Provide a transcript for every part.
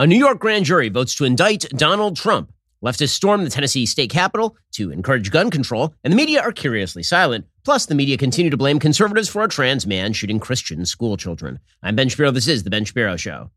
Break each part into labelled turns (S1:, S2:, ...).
S1: A New York grand jury votes to indict Donald Trump. Leftists storm the Tennessee state capitol to encourage gun control, and the media are curiously silent. Plus, the media continue to blame conservatives for a trans man shooting Christian school children. I'm Ben Shapiro. This is The Ben Shapiro Show.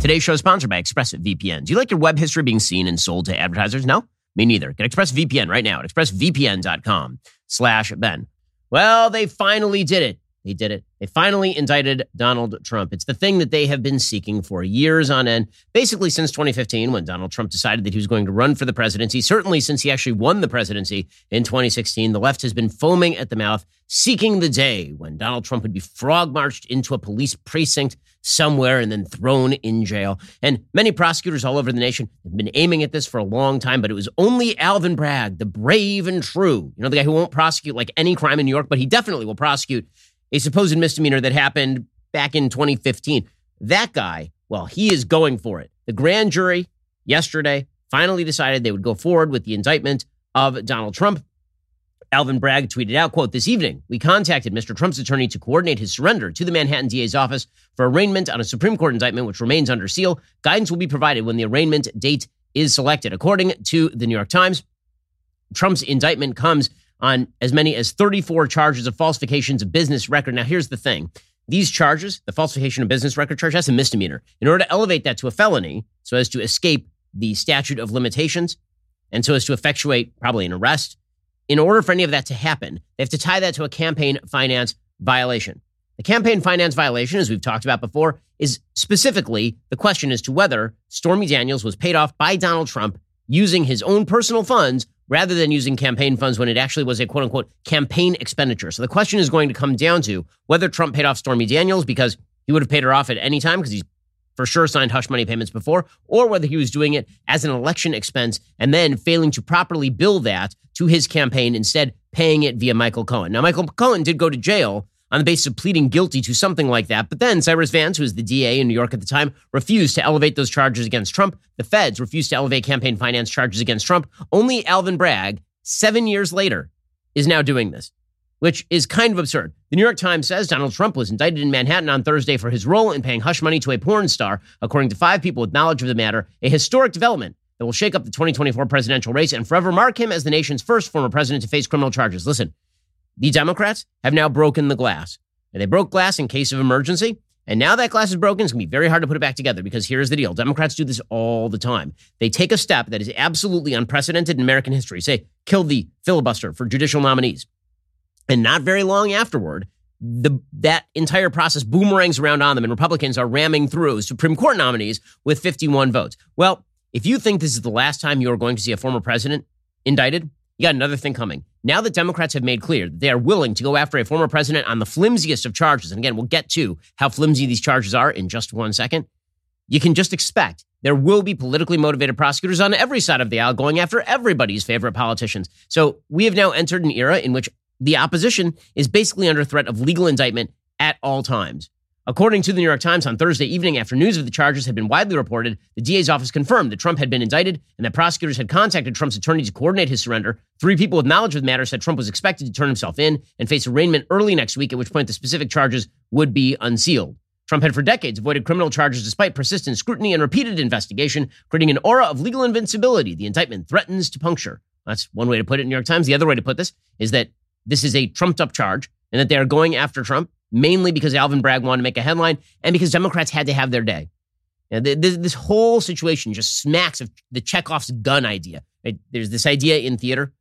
S1: Today's show is sponsored by ExpressVPN. Do you like your web history being seen and sold to advertisers? No? Me neither. Get ExpressVPN right now at expressvpn.com slash Ben. Well, they finally did it. They did it. They finally indicted Donald Trump. It's the thing that they have been seeking for years on end, basically since 2015, when Donald Trump decided that he was going to run for the presidency. Certainly since he actually won the presidency in 2016, the left has been foaming at the mouth, seeking the day when Donald Trump would be frog marched into a police precinct somewhere and then thrown in jail. And many prosecutors all over the nation have been aiming at this for a long time, but it was only Alvin Bragg, the brave and true, you know, the guy who won't prosecute like any crime in New York, but he definitely will prosecute a supposed misdemeanor that happened back in 2015. That guy, well, he is going for it. The grand jury yesterday finally decided they would go forward with the indictment of Donald Trump. Alvin Bragg tweeted out, quote, this evening, we contacted Mr. Trump's attorney to coordinate his surrender to the Manhattan DA's office for arraignment on a Supreme Court indictment, which remains under seal. Guidance will be provided when the arraignment date is selected. According to the New York Times, Trump's indictment comes on as many as 34 charges of falsifications of business record. Now, here's the thing. These charges, the falsification of business record charge, that's a misdemeanor. In order to elevate that to a felony, so as to escape the statute of limitations, and so as to effectuate probably an arrest, in order for any of that to happen, they have to tie that to a campaign finance violation. The campaign finance violation, as we've talked about before, is specifically the question as to whether Stormy Daniels was paid off by Donald Trump using his own personal funds rather than using campaign funds when it actually was a quote unquote campaign expenditure. So the question is going to come down to whether Trump paid off Stormy Daniels because he would have paid her off at any time because he's for sure signed hush money payments before, or whether he was doing it as an election expense and then failing to properly bill that to his campaign, instead paying it via Michael Cohen. Now, Michael Cohen did go to jail on the basis of pleading guilty to something like that. But then Cyrus Vance, who was the DA in New York at the time, refused to elevate those charges against Trump. The feds refused to elevate campaign finance charges against Trump. Only Alvin Bragg, seven years later, is now doing this, which is kind of absurd. The New York Times says Donald Trump was indicted in Manhattan on Thursday for his role in paying hush money to a porn star, according to five people with knowledge of the matter, a historic development that will shake up the 2024 presidential race and forever mark him as the nation's first former president to face criminal charges. Listen, the Democrats have now broken the glass. And they broke glass in case of emergency. And now that glass is broken, it's going to be very hard to put it back together because here's the deal. Democrats do this all the time. They take a step that is absolutely unprecedented in American history, say, kill the filibuster for judicial nominees. And not very long afterward, the, that entire process boomerangs around on them, and Republicans are ramming through Supreme Court nominees with 51 votes. Well, if you think this is the last time you are going to see a former president indicted, you got another thing coming. Now that Democrats have made clear that they are willing to go after a former president on the flimsiest of charges, and again, we'll get to how flimsy these charges are in just one second, you can just expect there will be politically motivated prosecutors on every side of the aisle going after everybody's favorite politicians. So we have now entered an era in which the opposition is basically under threat of legal indictment at all times. According to the New York Times on Thursday evening, after news of the charges had been widely reported, the DA's office confirmed that Trump had been indicted and that prosecutors had contacted Trump's attorney to coordinate his surrender. Three people with knowledge of the matter said Trump was expected to turn himself in and face arraignment early next week, at which point the specific charges would be unsealed. Trump had for decades avoided criminal charges despite persistent scrutiny and repeated investigation, creating an aura of legal invincibility the indictment threatens to puncture. That's one way to put it New York Times. The other way to put this is that this is a trumped up charge and that they are going after Trump mainly because Alvin Bragg wanted to make a headline and because Democrats had to have their day. this, this, whole situation just smacks of the Chekhov's gun idea. Right? There's this idea in theater,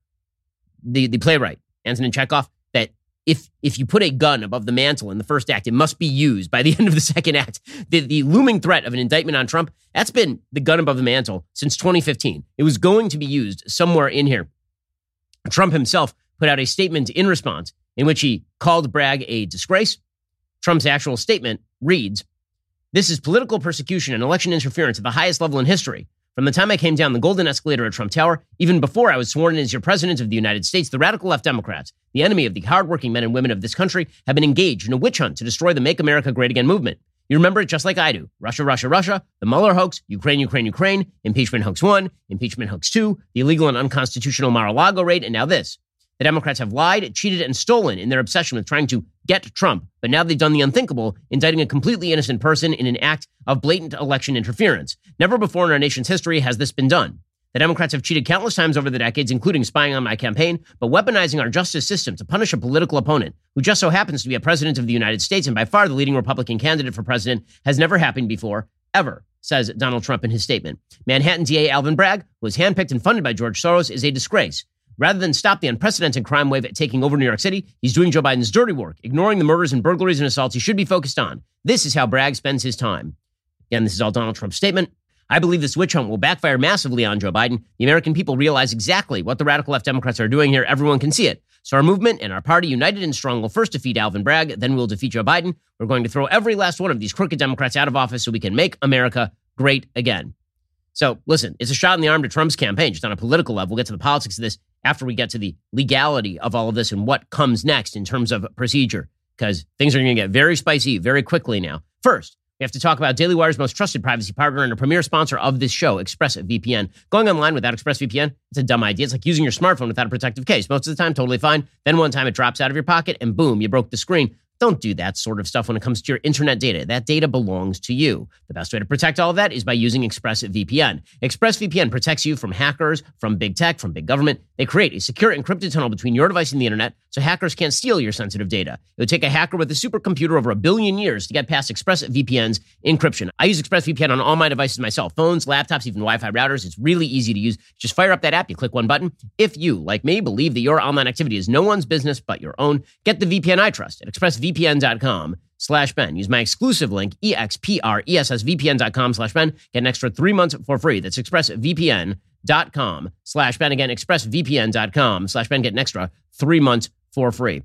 S1: the, the playwright, Antonin Chekhov, that if, if you put a gun above the mantle in the first act, it must be used by the end of the second act. The, the looming threat of an indictment on Trump, that's been the gun above the mantle since 2015. It was going to be used somewhere in here. Trump himself put out a statement in response in which he called Bragg a disgrace. Trump's actual statement reads This is political persecution and election interference at the highest level in history. From the time I came down the golden escalator at Trump Tower, even before I was sworn in as your president of the United States, the radical left Democrats, the enemy of the hardworking men and women of this country, have been engaged in a witch hunt to destroy the Make America Great Again movement. You remember it just like I do. Russia, Russia, Russia, the Mueller hoax, Ukraine, Ukraine, Ukraine, impeachment hoax one, impeachment hoax two, the illegal and unconstitutional Mar-a-Lago raid, and now this. The Democrats have lied, cheated, and stolen in their obsession with trying to get Trump. But now they've done the unthinkable, indicting a completely innocent person in an act of blatant election interference. Never before in our nation's history has this been done. The Democrats have cheated countless times over the decades, including spying on my campaign, but weaponizing our justice system to punish a political opponent who just so happens to be a president of the United States and by far the leading Republican candidate for president has never happened before, ever, says Donald Trump in his statement. Manhattan DA Alvin Bragg, who was handpicked and funded by George Soros, is a disgrace. Rather than stop the unprecedented crime wave taking over New York City, he's doing Joe Biden's dirty work, ignoring the murders and burglaries and assaults he should be focused on. This is how Bragg spends his time. Again, this is all Donald Trump's statement. I believe this witch hunt will backfire massively on Joe Biden. The American people realize exactly what the radical left Democrats are doing here. Everyone can see it. So our movement and our party, united and strong, will first defeat Alvin Bragg, then we'll defeat Joe Biden. We're going to throw every last one of these crooked Democrats out of office so we can make America great again. So listen, it's a shot in the arm to Trump's campaign, just on a political level. We'll get to the politics of this after we get to the legality of all of this and what comes next in terms of procedure, because things are going to get very spicy very quickly now. First, we have to talk about Daily Wire's most trusted privacy partner and a premier sponsor of this show, ExpressVPN. Going online without ExpressVPN, it's a dumb idea. It's like using your smartphone without a protective case. Most of the time, totally fine. Then one time it drops out of your pocket and boom, you broke the screen. Don't do that sort of stuff when it comes to your internet data. That data belongs to you. The best way to protect all of that is by using ExpressVPN. ExpressVPN protects you from hackers, from big tech, from big government. They create a secure encrypted tunnel between your device and the internet so hackers can't steal your sensitive data. It would take a hacker with a supercomputer over a billion years to get past ExpressVPN's encryption. I use ExpressVPN on all my devices myself phones, laptops, even Wi Fi routers. It's really easy to use. Just fire up that app, you click one button. If you, like me, believe that your online activity is no one's business but your own, get the VPN I trust at expressvpn.com slash Ben. Use my exclusive link, expressvpn.com slash Ben. Get an extra three months for free. That's expressvpn.com slash Ben. Again, expressvpn.com slash Ben. Get an extra three months for free.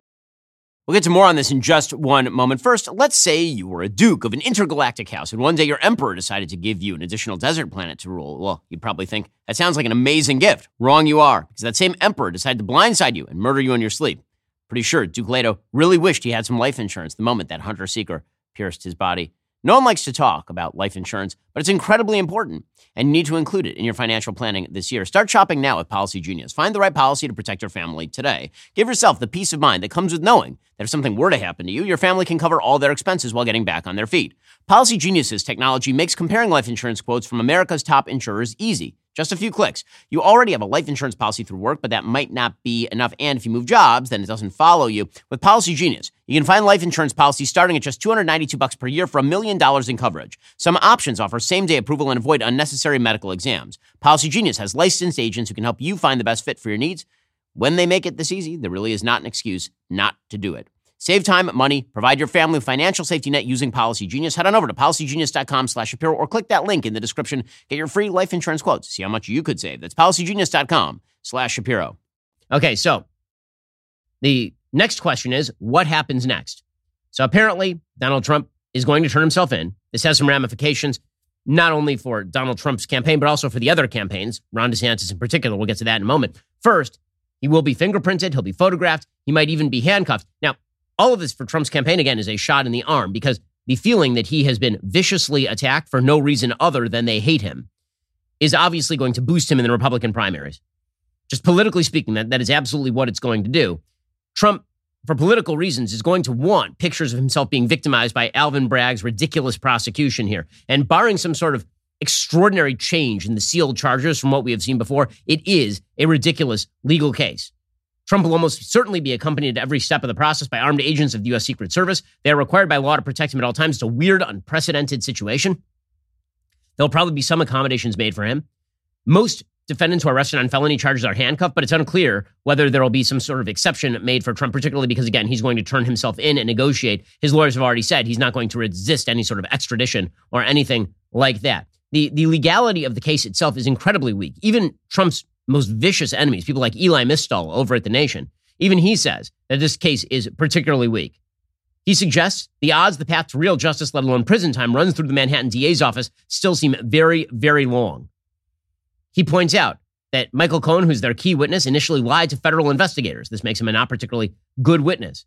S1: We'll get to more on this in just one moment. First, let's say you were a duke of an intergalactic house, and one day your emperor decided to give you an additional desert planet to rule. Well, you'd probably think, that sounds like an amazing gift. Wrong you are, because that same emperor decided to blindside you and murder you in your sleep. Pretty sure Duke Leto really wished he had some life insurance the moment that hunter seeker pierced his body. No one likes to talk about life insurance, but it's incredibly important, and you need to include it in your financial planning this year. Start shopping now with Policy Genius. Find the right policy to protect your family today. Give yourself the peace of mind that comes with knowing that if something were to happen to you, your family can cover all their expenses while getting back on their feet. Policy Genius's technology makes comparing life insurance quotes from America's top insurers easy. Just a few clicks. You already have a life insurance policy through work, but that might not be enough. And if you move jobs, then it doesn't follow you. With Policy Genius, you can find life insurance policies starting at just 292 bucks per year for a million dollars in coverage. Some options offer same-day approval and avoid unnecessary medical exams. Policy Genius has licensed agents who can help you find the best fit for your needs. When they make it this easy, there really is not an excuse not to do it. Save time, money, provide your family with financial safety net using Policy Genius. Head on over to policygenius.com slash Shapiro or click that link in the description. Get your free life insurance quotes. See how much you could save. That's policygenius.com slash Shapiro. Okay, so the next question is what happens next? So apparently, Donald Trump is going to turn himself in. This has some ramifications, not only for Donald Trump's campaign, but also for the other campaigns, Ron DeSantis in particular. We'll get to that in a moment. First, he will be fingerprinted, he'll be photographed, he might even be handcuffed. Now, all of this for Trump's campaign, again, is a shot in the arm because the feeling that he has been viciously attacked for no reason other than they hate him is obviously going to boost him in the Republican primaries. Just politically speaking, that, that is absolutely what it's going to do. Trump, for political reasons, is going to want pictures of himself being victimized by Alvin Bragg's ridiculous prosecution here. And barring some sort of extraordinary change in the sealed charges from what we have seen before, it is a ridiculous legal case. Trump will almost certainly be accompanied at every step of the process by armed agents of the U.S. Secret Service. They are required by law to protect him at all times. It's a weird, unprecedented situation. There'll probably be some accommodations made for him. Most defendants who are arrested on felony charges are handcuffed, but it's unclear whether there will be some sort of exception made for Trump, particularly because, again, he's going to turn himself in and negotiate. His lawyers have already said he's not going to resist any sort of extradition or anything like that. The, the legality of the case itself is incredibly weak. Even Trump's most vicious enemies, people like Elie Mystal over at The Nation, even he says that this case is particularly weak. He suggests the odds the path to real justice, let alone prison time, runs through the Manhattan DA's office still seem very, very long. He points out that Michael Cohen, who's their key witness, initially lied to federal investigators. This makes him a not particularly good witness.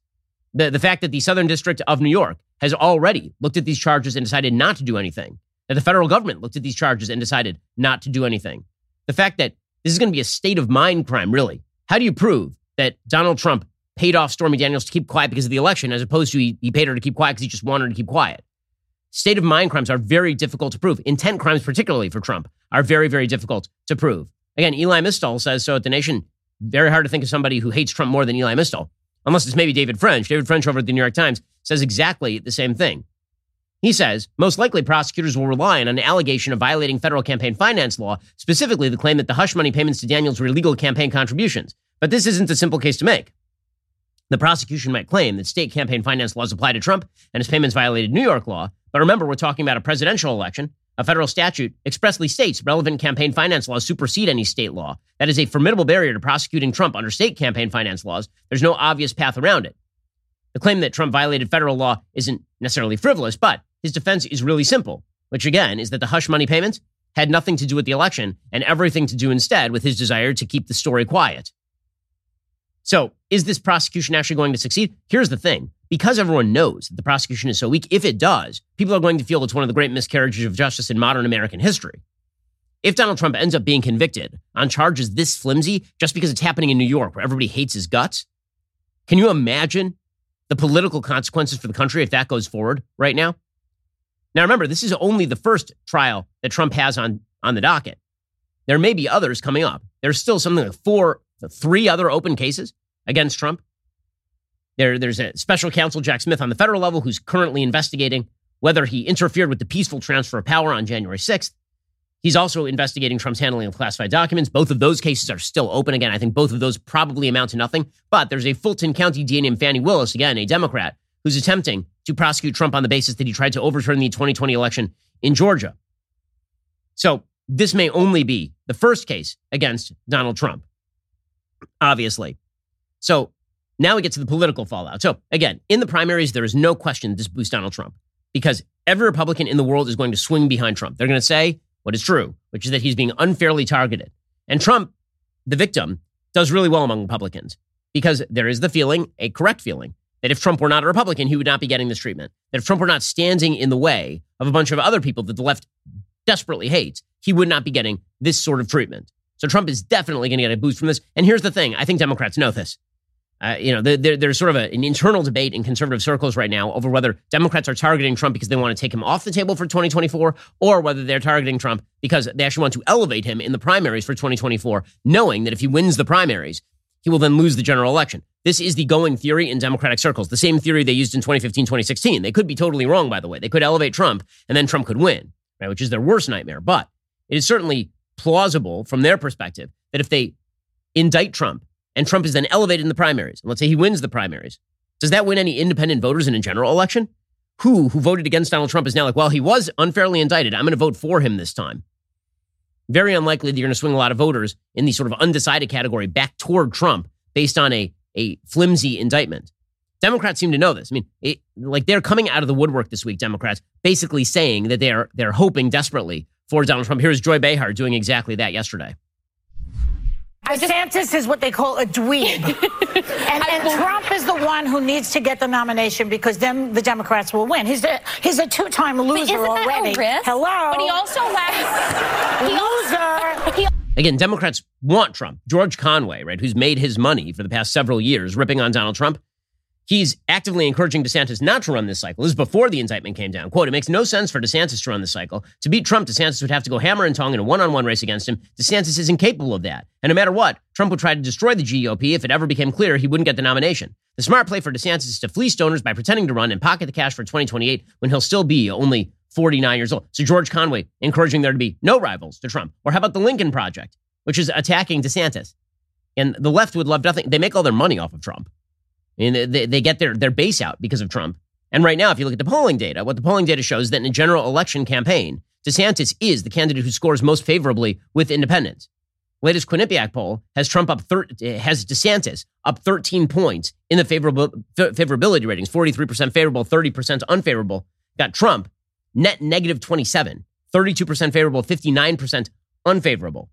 S1: The, the fact that the Southern District of New York has already looked at these charges and decided not to do anything, that the federal government looked at these charges and decided not to do anything. The fact that this is going to be a state of mind crime, really. How do you prove that Donald Trump paid off Stormy Daniels to keep quiet because of the election, as opposed to he, he paid her to keep quiet because he just wanted her to keep quiet. State of mind crimes are very difficult to prove. Intent crimes, particularly for Trump, are very, very difficult to prove. Again, Elie Mystal says so at The Nation. Very hard to think of somebody who hates Trump more than Elie Mystal, unless it's maybe David French. David French over at the New York Times says exactly the same thing. He says most likely prosecutors will rely on an allegation of violating federal campaign finance law, specifically the claim that the hush money payments to Daniels were illegal campaign contributions. But this isn't a simple case to make. The prosecution might claim that state campaign finance laws apply to Trump and his payments violated New York law. But remember, we're talking about a presidential election. A federal statute expressly states relevant campaign finance laws supersede any state law. That is a formidable barrier to prosecuting Trump under state campaign finance laws. There's no obvious path around it. The claim that Trump violated federal law isn't necessarily frivolous, but his defense is really simple, which again is that the hush money payments had nothing to do with the election and everything to do instead with his desire to keep the story quiet. So, is this prosecution actually going to succeed? Here's the thing because everyone knows that the prosecution is so weak, if it does, people are going to feel it's one of the great miscarriages of justice in modern American history. If Donald Trump ends up being convicted on charges this flimsy just because it's happening in New York where everybody hates his guts, can you imagine the political consequences for the country if that goes forward right now? Now, remember, this is only the first trial that Trump has on, on the docket. There may be others coming up. There's still something like four, three other open cases against Trump. There, there's a special counsel, Jack Smith, on the federal level, who's currently investigating whether he interfered with the peaceful transfer of power on January 6th. He's also investigating Trump's handling of classified documents. Both of those cases are still open. Again, I think both of those probably amount to nothing. But there's a Fulton County DA named Fani Willis, again, a Democrat, who's attempting to prosecute Trump on the basis that he tried to overturn the 2020 election in Georgia. So this may only be the first case against Donald Trump, obviously. So now we get to the political fallout. So again, in the primaries, there is no question this boosts Donald Trump because every Republican in the world is going to swing behind Trump. They're going to say what is true, which is that he's being unfairly targeted. And Trump, the victim, does really well among Republicans because there is the feeling, a correct feeling, that if Trump were not a Republican, he would not be getting this treatment. That if Trump were not standing in the way of a bunch of other people that the left desperately hates, he would not be getting this sort of treatment. So Trump is definitely going to get a boost from this. And here's the thing I think Democrats know this. Uh, you know, there, there's sort of a, an internal debate in conservative circles right now over whether Democrats are targeting Trump because they want to take him off the table for 2024 or whether they're targeting Trump because they actually want to elevate him in the primaries for 2024, knowing that if he wins the primaries, he will then lose the general election. This is the going theory in Democratic circles, the same theory they used in 2015, 2016. They could be totally wrong, by the way. They could elevate Trump and then Trump could win, right? Which is their worst nightmare. But it is certainly plausible from their perspective that if they indict Trump and Trump is then elevated in the primaries, and let's say he wins the primaries, does that win any independent voters in a general election? Who, who voted against Donald Trump is now like, well, he was unfairly indicted. I'm going to vote for him this time. Very unlikely that you're going to swing a lot of voters in the sort of undecided category back toward Trump based on a, a flimsy indictment. Democrats seem to know this. I mean, it, like they're coming out of the woodwork this week, Democrats, basically saying that they're they're hoping desperately for Donald Trump. Here's Joy Behar doing exactly that yesterday.
S2: DeSantis is what they call a dweeb. and, and Trump is the one who needs to get the nomination because then the Democrats will win. He's a, he's a two-time loser already. Hello.
S3: But he also lacks
S2: loser.
S1: Again, Democrats want Trump. George Conway, right, who's made his money for the past several years ripping on Donald Trump, he's actively encouraging DeSantis not to run this cycle. This is before the indictment came down. Quote, it makes no sense for DeSantis to run this cycle. To beat Trump, DeSantis would have to go hammer and tong in a one on one race against him. DeSantis is incapable of that. And no matter what, Trump would try to destroy the GOP if it ever became clear he wouldn't get the nomination. The smart play for DeSantis is to fleece donors by pretending to run and pocket the cash for 2028 when he'll still be only 49 years old. So George Conway encouraging there to be no rivals to Trump. Or how about the Lincoln Project, which is attacking DeSantis? And the left would love nothing. They make all their money off of Trump. I mean, they, they get their, their base out because of Trump. And right now, if you look at the polling data, what the polling data shows is that in a general election campaign, DeSantis is the candidate who scores most favorably with independents. Latest Quinnipiac poll has Trump up thir- has DeSantis up 13 points in the favorable favorability ratings, 43% favorable, 30% unfavorable. Got Trump net negative 27, 32% favorable, 59% unfavorable.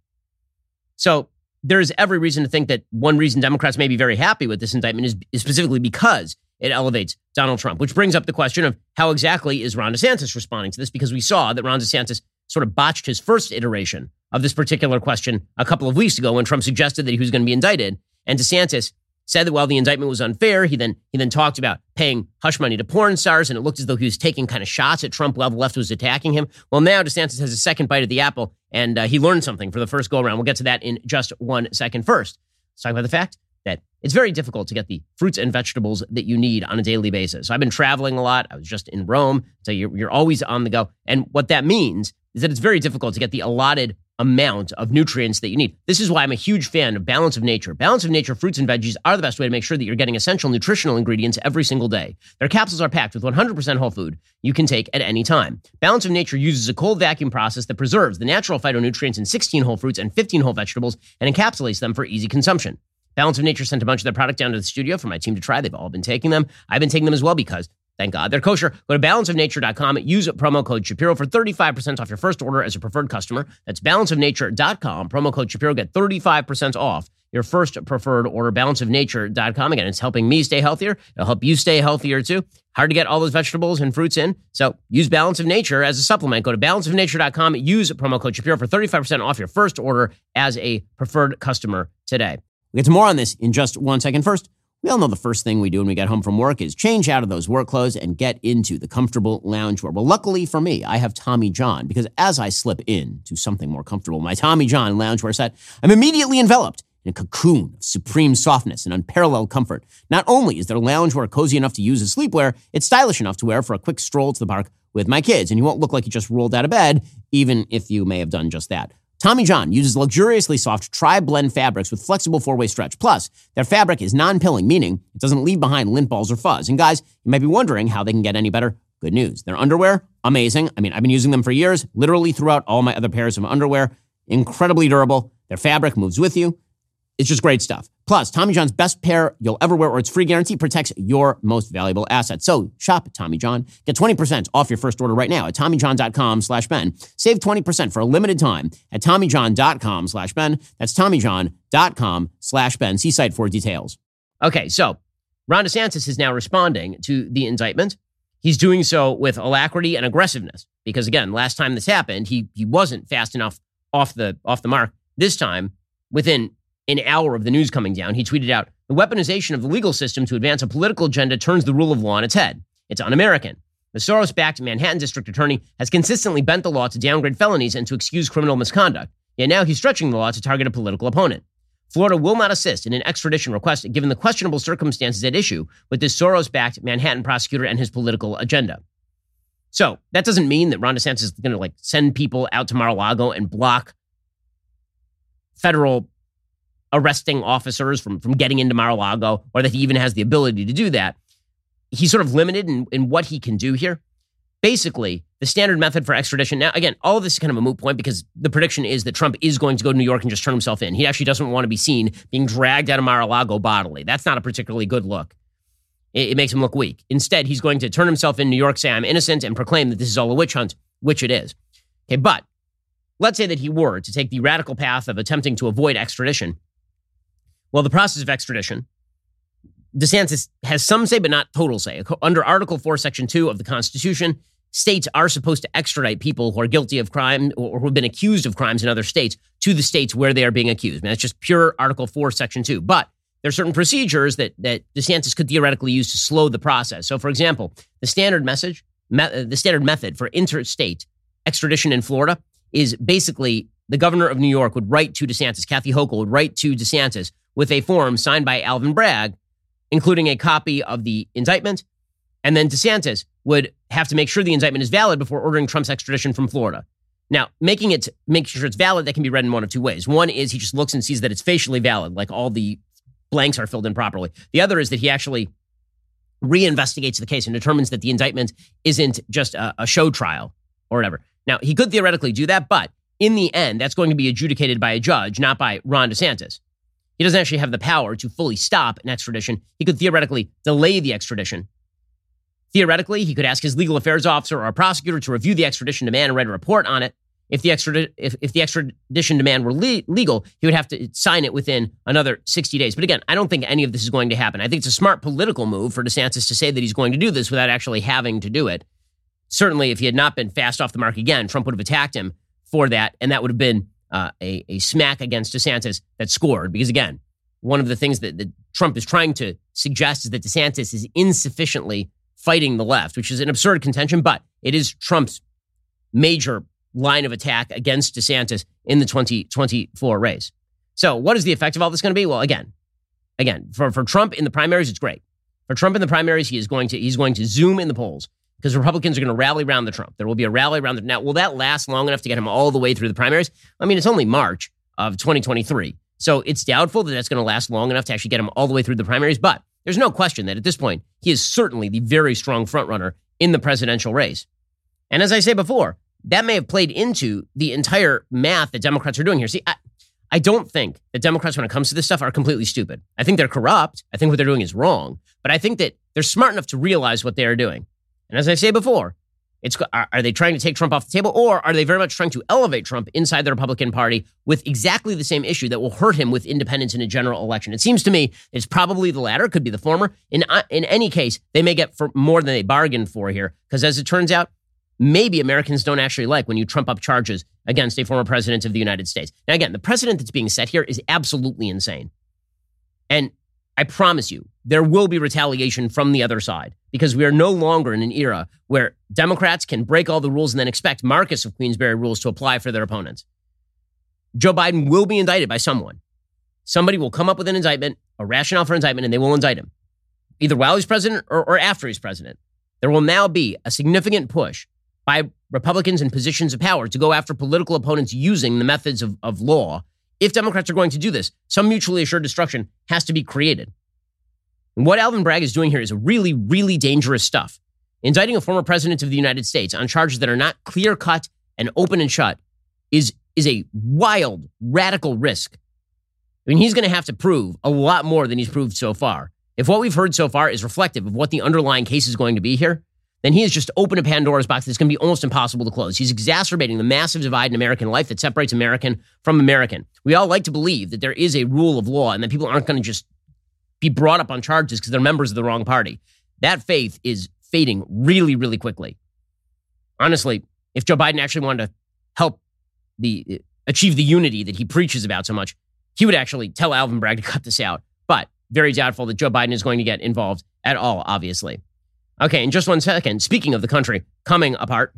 S1: So there's every reason to think that one reason Democrats may be very happy with this indictment is, is, specifically because it elevates Donald Trump, which brings up the question of how exactly is Ron DeSantis responding to this? Because we saw that Ron DeSantis sort of botched his first iteration of this particular question a couple of weeks ago when Trump suggested that he was going to be indicted. And DeSantis said that while the indictment was unfair, he then he then talked about paying hush money to porn stars, and it looked as though he was taking kind of shots at Trump while the left was attacking him. Well, now DeSantis has a second bite of the apple, and uh, he learned something for the first go around. We'll get to that in just one second. First, let's talk about the fact that it's very difficult to get the fruits and vegetables that you need on a daily basis. So I've been traveling a lot. I was just in Rome, so you're, you're always on the go, and what that means is that it's very difficult to get the allotted amount of nutrients that you need. This is why I'm a huge fan of Balance of Nature. Balance of Nature fruits and veggies are the best way to make sure that you're getting essential nutritional ingredients every single day. Their capsules are packed with 100% whole food you can take at any time. Balance of Nature uses a cold vacuum process that preserves the natural phytonutrients in 16 whole fruits and 15 whole vegetables and encapsulates them for easy consumption. Balance of Nature sent a bunch of their product down to the studio for my team to try. They've all been taking them. I've been taking them as well because Thank God they're kosher. Go to balanceofnature.com. Use promo code Shapiro for 35% off your first order as a preferred customer. That's balanceofnature.com. Promo code Shapiro. Get 35% off your first preferred order. Balanceofnature.com. Again, it's helping me stay healthier. It'll help you stay healthier too. Hard to get all those vegetables and fruits in. So use Balance of Nature as a supplement. Go to balanceofnature.com. Use promo code Shapiro for 35% off your first order as a preferred customer today. We'll get to more on this in just one second. First, we all know the first thing we do when we get home from work is change out of those work clothes and get into the comfortable loungewear. Well, luckily for me, I have Tommy John because as I slip in to something more comfortable, my Tommy John loungewear set, I'm immediately enveloped in a cocoon of supreme softness and unparalleled comfort. Not only is their loungewear cozy enough to use as sleepwear, it's stylish enough to wear for a quick stroll to the park with my kids, and you won't look like you just rolled out of bed, even if you may have done just that. Tommy John uses luxuriously soft tri-blend fabrics with flexible four-way stretch. Plus, their fabric is non-pilling, meaning it doesn't leave behind lint balls or fuzz. And guys, you might be wondering how they can get any better. Good news. Their underwear, amazing. I mean, I've been using them for years, literally throughout all my other pairs of underwear. Incredibly durable. Their fabric moves with you. It's just great stuff. Plus, Tommy John's best pair you'll ever wear or its free guarantee protects your most valuable asset. So shop Tommy John. Get 20% off your first order right now at TommyJohn.com slash Ben. Save 20% for a limited time at TommyJohn.com slash Ben. That's TommyJohn.com slash Ben. See site for details. Okay, so Ron DeSantis is now responding to the indictment. He's doing so with alacrity and aggressiveness because, again, last time this happened, he, he wasn't fast enough off the, off the mark. This time, within an hour of the news coming down, he tweeted out The weaponization of the legal system to advance a political agenda turns the rule of law on its head. It's un American. The Soros backed Manhattan district attorney has consistently bent the law to downgrade felonies and to excuse criminal misconduct. Yet now he's stretching the law to target a political opponent. Florida will not assist in an extradition request given the questionable circumstances at issue with this Soros backed Manhattan prosecutor and his political agenda. So that doesn't mean that Ron DeSantis is going to like send people out to Mar-a-Lago and block federal arresting officers from, from getting into Mar-a-Lago or that he even has the ability to do that. He's sort of limited in, in what he can do here. Basically, the standard method for extradition. Now, again, all of this is kind of a moot point because the prediction is that Trump is going to go to New York and just turn himself in. He actually doesn't want to be seen being dragged out of Mar-a-Lago bodily. That's not a particularly good look. It, it makes him look weak. Instead, he's going to turn himself in New York, say, I'm innocent, and proclaim that this is all a witch hunt, which it is. Okay, but let's say that he were to take the radical path of attempting to avoid extradition well, the process of extradition, DeSantis has some say, but not total say. Under Article 4, Section 2 of the Constitution, states are supposed to extradite people who are guilty of crime or who have been accused of crimes in other states to the states where they are being accused. Mean, that's just pure Article 4, Section 2. But there are certain procedures that, that DeSantis could theoretically use to slow the process. So, for example, the standard message, me, uh, the standard method for interstate extradition in Florida is basically the governor of New York would write to DeSantis, Kathy Hochul would write to DeSantis with a form signed by Alvin Bragg, including a copy of the indictment. And then DeSantis would have to make sure the indictment is valid before ordering Trump's extradition from Florida. Now, making it making sure it's valid, that can be read in one of two ways. One is he just looks and sees that it's facially valid, like all the blanks are filled in properly. The other is that he actually reinvestigates the case and determines that the indictment isn't just a, a show trial or whatever. Now, he could theoretically do that, but in the end, that's going to be adjudicated by a judge, not by Ron DeSantis. He doesn't actually have the power to fully stop an extradition. He could theoretically delay the extradition. Theoretically, he could ask his legal affairs officer or a prosecutor to review the extradition demand and write a report on it. If the, extradi- if, if the extradition demand were le- legal, he would have to sign it within another 60 days. But again, I don't think any of this is going to happen. I think it's a smart political move for DeSantis to say that he's going to do this without actually having to do it. Certainly, if he had not been fast off the mark again, Trump would have attacked him for that, and that would have been uh, a, a smack against DeSantis that scored. Because again, one of the things that, that Trump is trying to suggest is that DeSantis is insufficiently fighting the left, which is an absurd contention, but it is Trump's major line of attack against DeSantis in the 2024 race. So, what is the effect of all this going to be? Well, again, again, for, for Trump in the primaries, it's great. For Trump in the primaries, he is going to he's going to zoom in the polls because Republicans are going to rally around the Trump. There will be a rally around the now. Will that last long enough to get him all the way through the primaries? I mean, it's only March of 2023, so it's doubtful that that's going to last long enough to actually get him all the way through the primaries. But there's no question that at this point, he is certainly the very strong frontrunner in the presidential race. And as I say before, that may have played into the entire math that Democrats are doing here. See, I, I don't think that Democrats, when it comes to this stuff, are completely stupid. I think they're corrupt. I think what they're doing is wrong. But I think that they're smart enough to realize what they are doing. And as I say before, it's are, they trying to take Trump off the table, or are they very much trying to elevate Trump inside the Republican Party with exactly the same issue that will hurt him with independents in a general election? It seems to me it's probably the latter. Could be the former. In uh, in any case, they may get for more than they bargained for here, because as it turns out, maybe Americans don't actually like when you trump up charges against a former president of the United States. Now, again, the precedent that's being set here is absolutely insane. And I promise you, there will be retaliation from the other side because we are no longer in an era where Democrats can break all the rules and then expect Marquess of Queensberry rules to apply for their opponents. Joe Biden will be indicted by someone. Somebody will come up with an indictment, a rationale for indictment, and they will indict him, either while he's president or, or after he's president. There will now be a significant push by Republicans in positions of power to go after political opponents using the methods of, of law. If Democrats are going to do this, some mutually assured destruction has to be created. And what Alvin Bragg is doing here is really, really dangerous stuff. Indicting a former president of the United States on charges that are not clear cut and open and shut is, is a wild, radical risk. I mean, he's going to have to prove a lot more than he's proved so far. If what we've heard so far is reflective of what the underlying case is going to be here, then he has just opened a Pandora's box that's going to be almost impossible to close. He's exacerbating the massive divide in American life that separates American from American. We all like to believe that there is a rule of law and that people aren't going to just be brought up on charges because they're members of the wrong party. That faith is fading really, really quickly. Honestly, if Joe Biden actually wanted to help the uh, achieve the unity that he preaches about so much, he would actually tell Alvin Bragg to cut this out. But very doubtful that Joe Biden is going to get involved at all, obviously. Okay, in just one second, speaking of the country coming apart,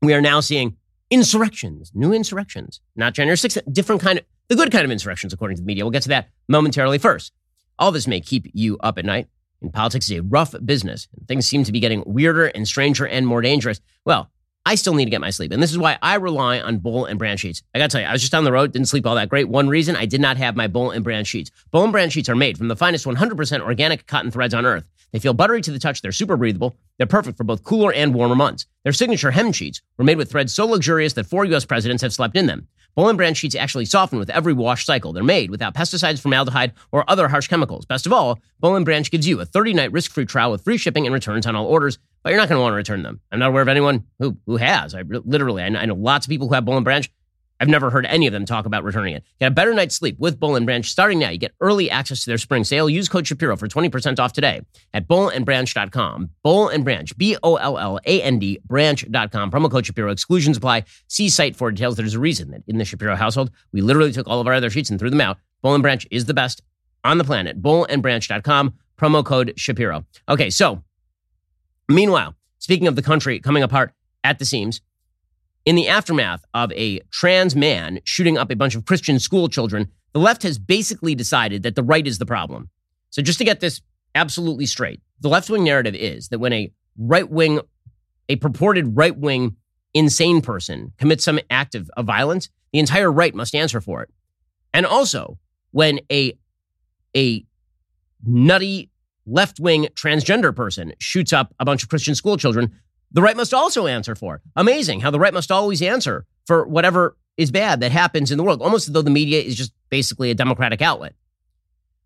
S1: we are now seeing insurrections, new insurrections, not January 6th, different kind of, the good kind of insurrections, according to the media. We'll get to that momentarily first. All this may keep you up at night. And politics is a rough business. And things seem to be getting weirder and stranger and more dangerous. Well, I still need to get my sleep. And this is why I rely on Boll and Branch sheets. I got to tell you, I was just on the road, didn't sleep all that great. One reason I did not have my Boll and Branch sheets. Boll and Branch sheets are made from the finest 100% organic cotton threads on earth. They feel buttery to the touch. They're super breathable. They're perfect for both cooler and warmer months. Their signature hem sheets were made with threads so luxurious that four U.S. presidents have slept in them. Boll and Branch sheets actually soften with every wash cycle. They're made without pesticides, formaldehyde, or other harsh chemicals. Best of all, Boll and Branch gives you a 30-night risk-free trial with free shipping and returns on all orders, but you're not going to want to return them. I'm not aware of anyone who, who has. I literally, I know lots of people who have Boll and Branch. I've never heard any of them talk about returning it. Get a better night's sleep with Boll and Branch starting now. You get early access to their spring sale. Use code Shapiro for 20% off today at bollandbranch.com. Boll and Branch, B O L L A N D, branch.com. Promo code Shapiro. Exclusions apply. See site for details. There's a reason that in the Shapiro household, we literally took all of our other sheets and threw them out. Boll and Branch is the best on the planet. Bollandbranch.com. Promo code Shapiro. Okay, so meanwhile, speaking of the country coming apart at the seams, in the aftermath of a trans man shooting up a bunch of Christian school children, the left has basically decided that the right is the problem. So, just to get this absolutely straight, the left wing narrative is that when a right wing, a purported right wing insane person commits some act of, of violence, the entire right must answer for it. And also, when a, a nutty left wing transgender person shoots up a bunch of Christian school children, the right must also answer for. Amazing how the right must always answer for whatever is bad that happens in the world, almost as though the media is just basically a democratic outlet.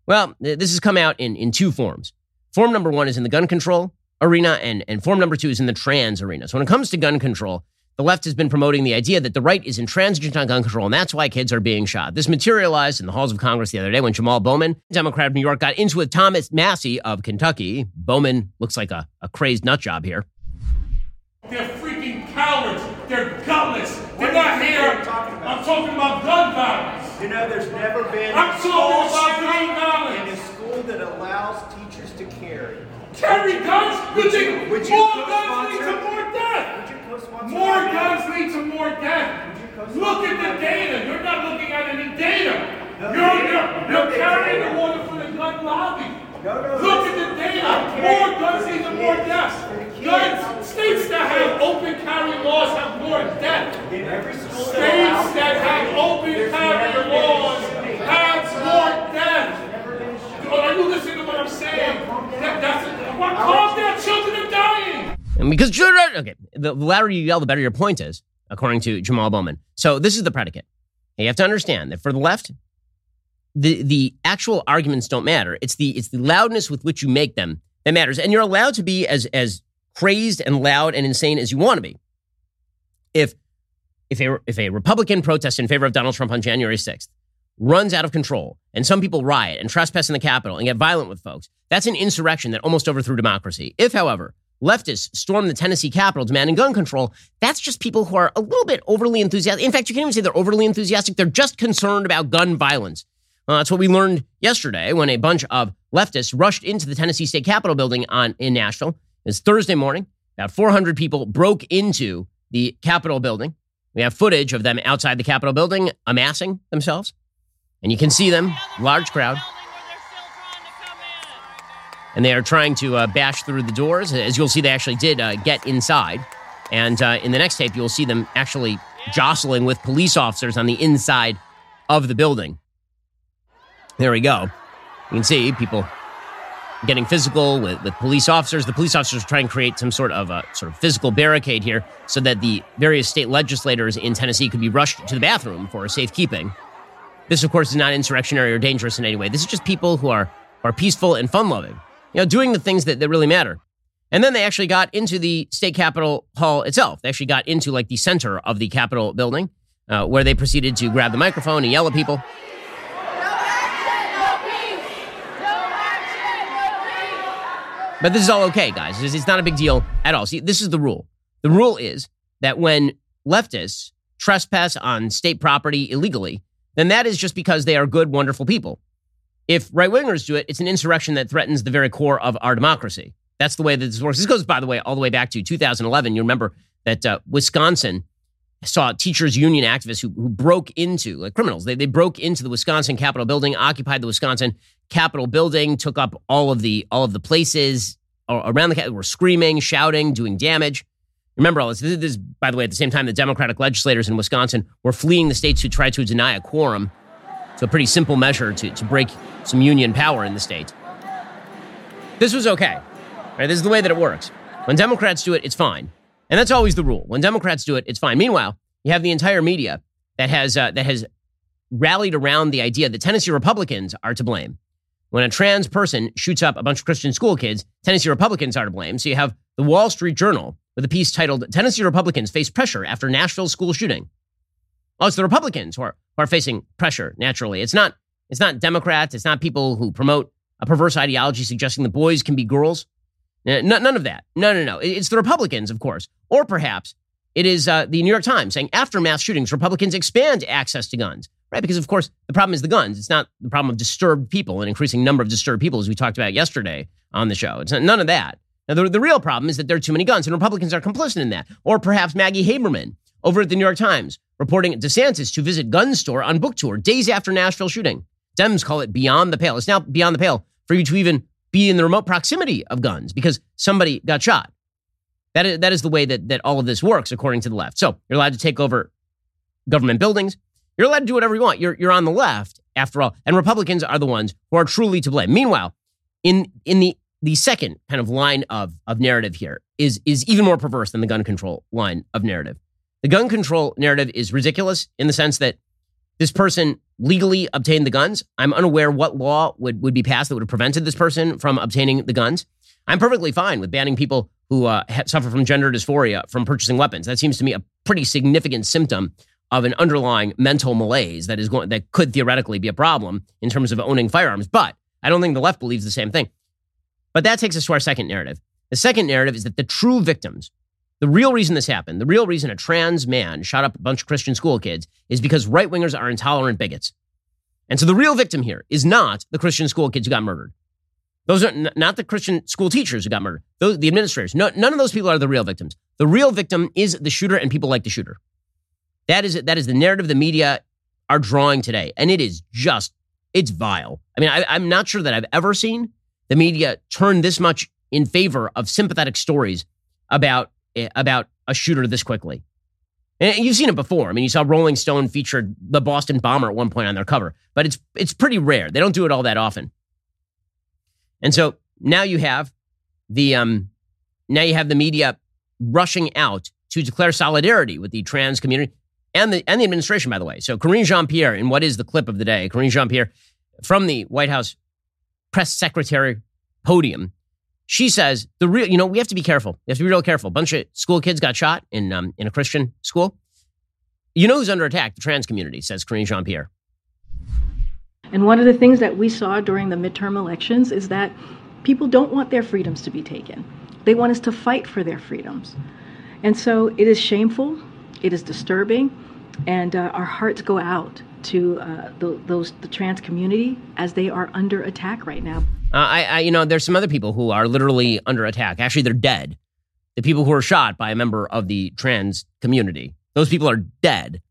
S1: Well, this has come out in, in two forms. Form number one is in the gun control arena, and, and form number two is in the trans arena. So when it comes to gun control, the left has been promoting the idea that the right is intransigent on gun control, and that's why kids are being shot. This materialized in the halls of Congress the other day when Jamal Bowman, Democrat of New York, got into with Thomas Massie of Kentucky. Bowman looks like a, a crazed nut job here.
S3: They're freaking cowards. They're gutless. They're not here. I'm talking about gun violence.
S4: You know, there's never been
S3: I'm
S4: a
S3: talking
S4: school
S3: about
S4: shooting
S3: gun violence.
S4: in a school that allows teachers to carry.
S3: Carry guns?
S4: Would
S3: You
S4: would you
S3: more guns lead to more death? More guns lead to more death. Look at the data. You're not looking at any data.
S4: No
S3: You're, you're, you're carrying the water for the gun lobby.
S4: No, no,
S3: Look at the data. More guns
S4: for
S3: lead to more deaths.
S4: For the kids.
S3: Guns, states that have open carry laws have more death.
S4: In every school that
S3: States that have open carry
S4: never been a
S3: laws
S4: shooting.
S3: have more death.
S4: Never been a shooting.
S3: Are you listening to what I'm saying? That, that's well, calm down. Children are dying.
S1: And because children, okay, the louder you yell, the better your point is, according to Jamal Bowman. So this is the predicate. You have to understand that for the left, the the actual arguments don't matter. It's the it's the loudness with which you make them that matters, and you're allowed to be as as crazed and loud and insane as you want to be. If if a if a Republican protest in favor of Donald Trump on January 6th runs out of control and some people riot and trespass in the Capitol and get violent with folks, that's an insurrection that almost overthrew democracy. If, however, leftists storm the Tennessee Capitol demanding gun control, that's just people who are a little bit overly enthusiastic. In fact, you can't even say they're overly enthusiastic. They're just concerned about gun violence. Uh, that's what we learned yesterday when a bunch of leftists rushed into the Tennessee State Capitol building on in Nashville. It's Thursday morning. About 400 people broke into the Capitol building. We have footage of them outside the Capitol building amassing themselves. And you can see them, large crowd. And they are trying to uh, bash through the doors. As you'll see, they actually did uh, get inside. And uh, in the next tape, you'll see them actually jostling with police officers on the inside of the building. There we go. You can see people getting physical with, with police officers. The police officers are trying to create some sort of a sort of physical barricade here so that the various state legislators in Tennessee could be rushed to the bathroom for safekeeping. This, of course, is not insurrectionary or dangerous in any way. This is just people who are, are peaceful and fun loving, you know, doing the things that, that really matter. And then they actually got into the state capitol hall itself. They actually got into like the center of the Capitol building, uh, where they proceeded to grab the microphone and yell at people. But this is all okay, guys. It's not a big deal at all. See, this is the rule. The rule is that when leftists trespass on state property illegally, then that is just because they are good, wonderful people. If right wingers do it, it's an insurrection that threatens the very core of our democracy. That's the way that this works. This goes, by the way, all the way back to 2011. You remember that uh, Wisconsin saw teachers union activists who, who broke into like criminals. They, they broke into the Wisconsin Capitol building, occupied the Wisconsin Capitol building, took up all of the all of the places around the. Were screaming, shouting, doing damage. Remember all this. This is, by the way, at the same time, the Democratic legislators in Wisconsin were fleeing the state to try to deny a quorum. So a pretty simple measure to, to break some union power in the state. This was okay. Right? This is the way that it works. When Democrats do it, it's fine. And that's always the rule. When Democrats do it, it's fine. Meanwhile, you have the entire media that has uh, that has rallied around the idea that Tennessee Republicans are to blame. When a trans person shoots up a bunch of Christian school kids, Tennessee Republicans are to blame. So you have the Wall Street Journal with a piece titled "Tennessee Republicans Face Pressure After Nashville School Shooting." Oh, it's the Republicans who are, who are facing pressure. Naturally, it's not it's not Democrats. It's not people who promote a perverse ideology suggesting that boys can be girls. Uh, None, of that. No, no, no. It's the Republicans, of course. Or perhaps it is uh, the New York Times saying after mass shootings, Republicans expand access to guns. Right? Because, of course, the problem is the guns. It's not the problem of disturbed people, an increasing number of disturbed people, as we talked about yesterday on the show. It's not, none of that. Now, the, the real problem is that there are too many guns, and Republicans are complicit in that. Or perhaps Maggie Haberman over at the New York Times reporting DeSantis to visit gun store on book tour days after Nashville shooting. Dems call it beyond the pale. It's now beyond the pale for you to even be in the remote proximity of guns because somebody got shot. That is, that is the way that, that all of this works, according to the left. So you're allowed to take over government buildings. You're allowed to do whatever you want. You're, you're on the left, after all. And Republicans are the ones who are truly to blame. Meanwhile, in, in the, the second kind of line of, of narrative here is, is even more perverse than the gun control line of narrative. The gun control narrative is ridiculous in the sense that this person legally obtained the guns. I'm unaware what law would, would be passed that would have prevented this person from obtaining the guns. I'm perfectly fine with banning people who uh, suffer from gender dysphoria from purchasing weapons. That seems to me a pretty significant symptom of an underlying mental malaise that is going that could theoretically be a problem in terms of owning firearms. But I don't think the left believes the same thing. But that takes us to our second narrative. The second narrative is that the true victims, the real reason this happened, the real reason a trans man shot up a bunch of Christian school kids is because right wingers are intolerant bigots. And so the real victim here is not the Christian school kids who got murdered. Those are n- not the Christian school teachers who got murdered. Those, the administrators. No, none of those people are the real victims. The real victim is the shooter and people like the shooter. That is that is the narrative the media are drawing today. And it is just, it's vile. I mean, I, I'm not sure that I've ever seen the media turn this much in favor of sympathetic stories about, about a shooter this quickly. And you've seen it before. I mean, you saw Rolling Stone featured the Boston bomber at one point on their cover, but it's it's pretty rare. They don't do it all that often. And so now you have the um, now you have the media rushing out to declare solidarity with the trans community and the and the administration, by the way. So Karine Jean Pierre, in what is the clip of the day, Karine Jean Pierre from the White House press secretary podium, she says the real, you know, we have to be careful. We have to be real careful. A bunch of school kids got shot in um, in a Christian school. You know who's under attack? The trans community, says Karine Jean Pierre.
S5: And one of the things that we saw during the midterm elections is that people don't want their freedoms to be taken. They want us to fight for their freedoms. And so it is shameful, it is disturbing, and uh, our hearts go out to uh, the, those the trans community as they are under attack right now.
S1: Uh, I, I, you know, there's some other people who are literally under attack. Actually, they're dead. The people who were shot by a member of the trans community, those people are dead.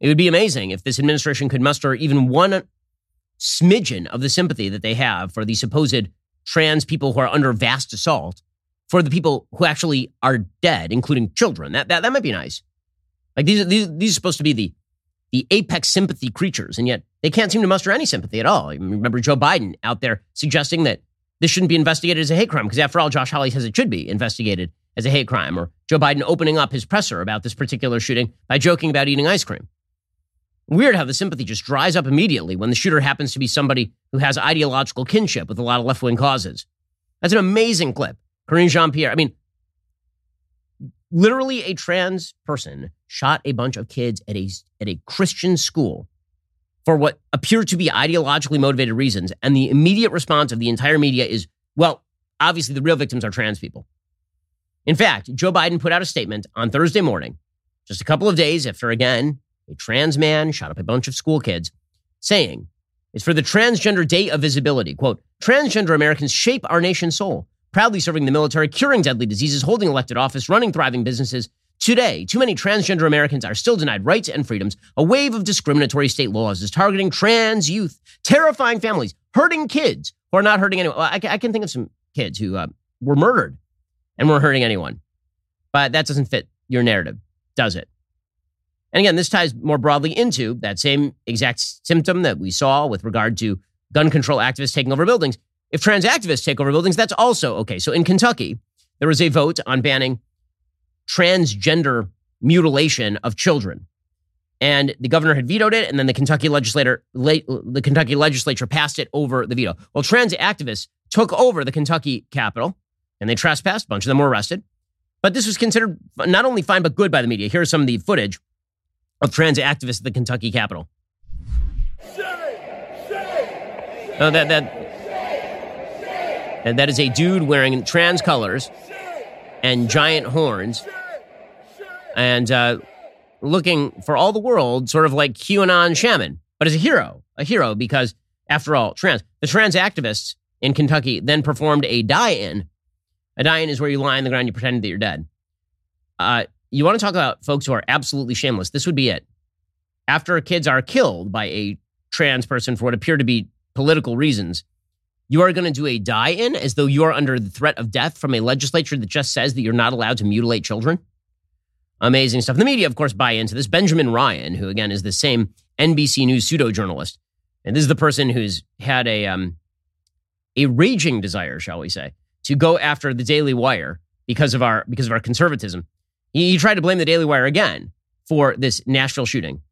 S1: It would be amazing if this administration could muster even one smidgen of the sympathy that they have for the supposed trans people who are under vast assault for the people who actually are dead, including children. That, that, that might be nice. Like these, these, these are supposed to be the, the apex sympathy creatures, and yet they can't seem to muster any sympathy at all. Remember Joe Biden out there suggesting that this shouldn't be investigated as a hate crime, because after all, Josh Hawley says it should be investigated as a hate crime, or Joe Biden opening up his presser about this particular shooting by joking about eating ice cream. Weird how the sympathy just dries up immediately when the shooter happens to be somebody who has ideological kinship with a lot of left wing causes. That's an amazing clip. Karine Jean Pierre. I mean, literally a trans person shot a bunch of kids at a, at a Christian school for what appear to be ideologically motivated reasons. And the immediate response of the entire media is, well, obviously the real victims are trans people. In fact, Joe Biden put out a statement on Thursday morning, just a couple of days after, again, a trans man shot up a bunch of school kids, saying, it's for the Transgender Day of Visibility. Quote, transgender Americans shape our nation's soul, proudly serving the military, curing deadly diseases, holding elected office, running thriving businesses. Today, too many transgender Americans are still denied rights and freedoms. A wave of discriminatory state laws is targeting trans youth, terrifying families, hurting kids who are not hurting anyone. I can think of some kids who uh, were murdered and weren't hurting anyone. But that doesn't fit your narrative, does it? And again, this ties more broadly into that same exact symptom that we saw with regard to gun control activists taking over buildings. If trans activists take over buildings, that's also okay. So in Kentucky, there was a vote on banning transgender mutilation of children. And the governor had vetoed it, and then the Kentucky legislator, the Kentucky legislature passed it over the veto. Well, trans activists took over the Kentucky Capitol, and they trespassed. A bunch of them were arrested. But this was considered not only fine but good by the media. Here's some of the footage of trans activists at the Kentucky Capitol. Oh, that, that, that is a dude wearing trans colors and giant horns and uh, looking for all the world sort of like QAnon shaman, but as a hero, a hero because after all, trans. The trans activists in Kentucky then performed a die-in. A die-in is where you lie on the ground, you pretend that you're dead. Uh, you want to talk about folks who are absolutely shameless. This would be it. After kids are killed by a trans person for what appear to be political reasons, you are going to do a die in as though you are under the threat of death from a legislature that just says that you're not allowed to mutilate children. Amazing stuff. The media, of course, buy into this. Benjamin Ryan, who again is the same NBC News pseudo journalist, and this is the person who's had a um, a raging desire, shall we say, to go after the Daily Wire because of our because of our conservatism. He, he tried to blame the Daily Wire again for this Nashville shooting,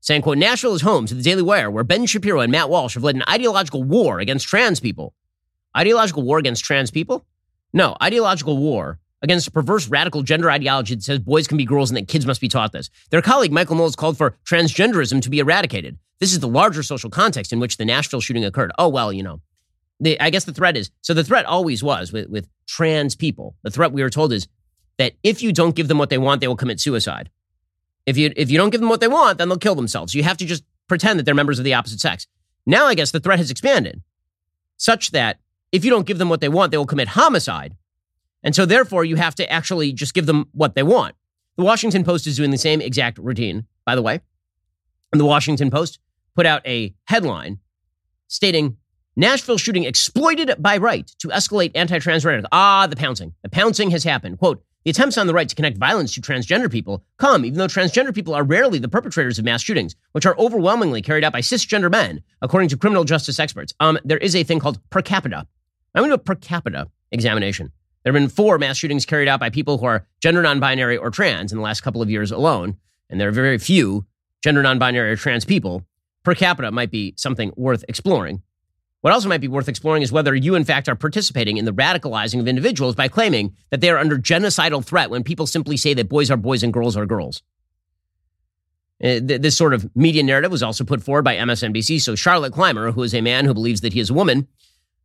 S1: saying, quote, Nashville is home to the Daily Wire, where Ben Shapiro and Matt Walsh have led an ideological war against trans people. Ideological war against trans people? No, ideological war against a perverse radical gender ideology that says boys can be girls and that kids must be taught this. Their colleague Michael Knowles called for transgenderism to be eradicated. This is the larger social context in which the Nashville shooting occurred. Oh, well, you know. The, I guess the threat is so the threat always was with, with trans people. The threat we were told is that if you don't give them what they want, they will commit suicide. If you if you don't give them what they want, then they'll kill themselves. You have to just pretend that they're members of the opposite sex. Now, I guess the threat has expanded such that if you don't give them what they want, they will commit homicide. And so, therefore, you have to actually just give them what they want. The Washington Post is doing the same exact routine, by the way. And the Washington Post put out a headline stating Nashville shooting exploited by right to escalate anti trans rhetoric. Ah, the pouncing. The pouncing has happened. Quote, the attempts on the right to connect violence to transgender people come even though transgender people are rarely the perpetrators of mass shootings, which are overwhelmingly carried out by cisgender men, according to criminal justice experts. Um, there is a thing called per capita. I'm going to do a per capita examination. There have been four mass shootings carried out by people who are gender non-binary or trans in the last couple of years alone, and there are very few gender non-binary or trans people. Per capita might be something worth exploring. What also might be worth exploring is whether you, in fact, are participating in the radicalizing of individuals by claiming that they are under genocidal threat when people simply say that boys are boys and girls are girls. Uh, this sort of media narrative was also put forward by MSNBC. So Charlotte Clymer, who is a man who believes that he is a woman,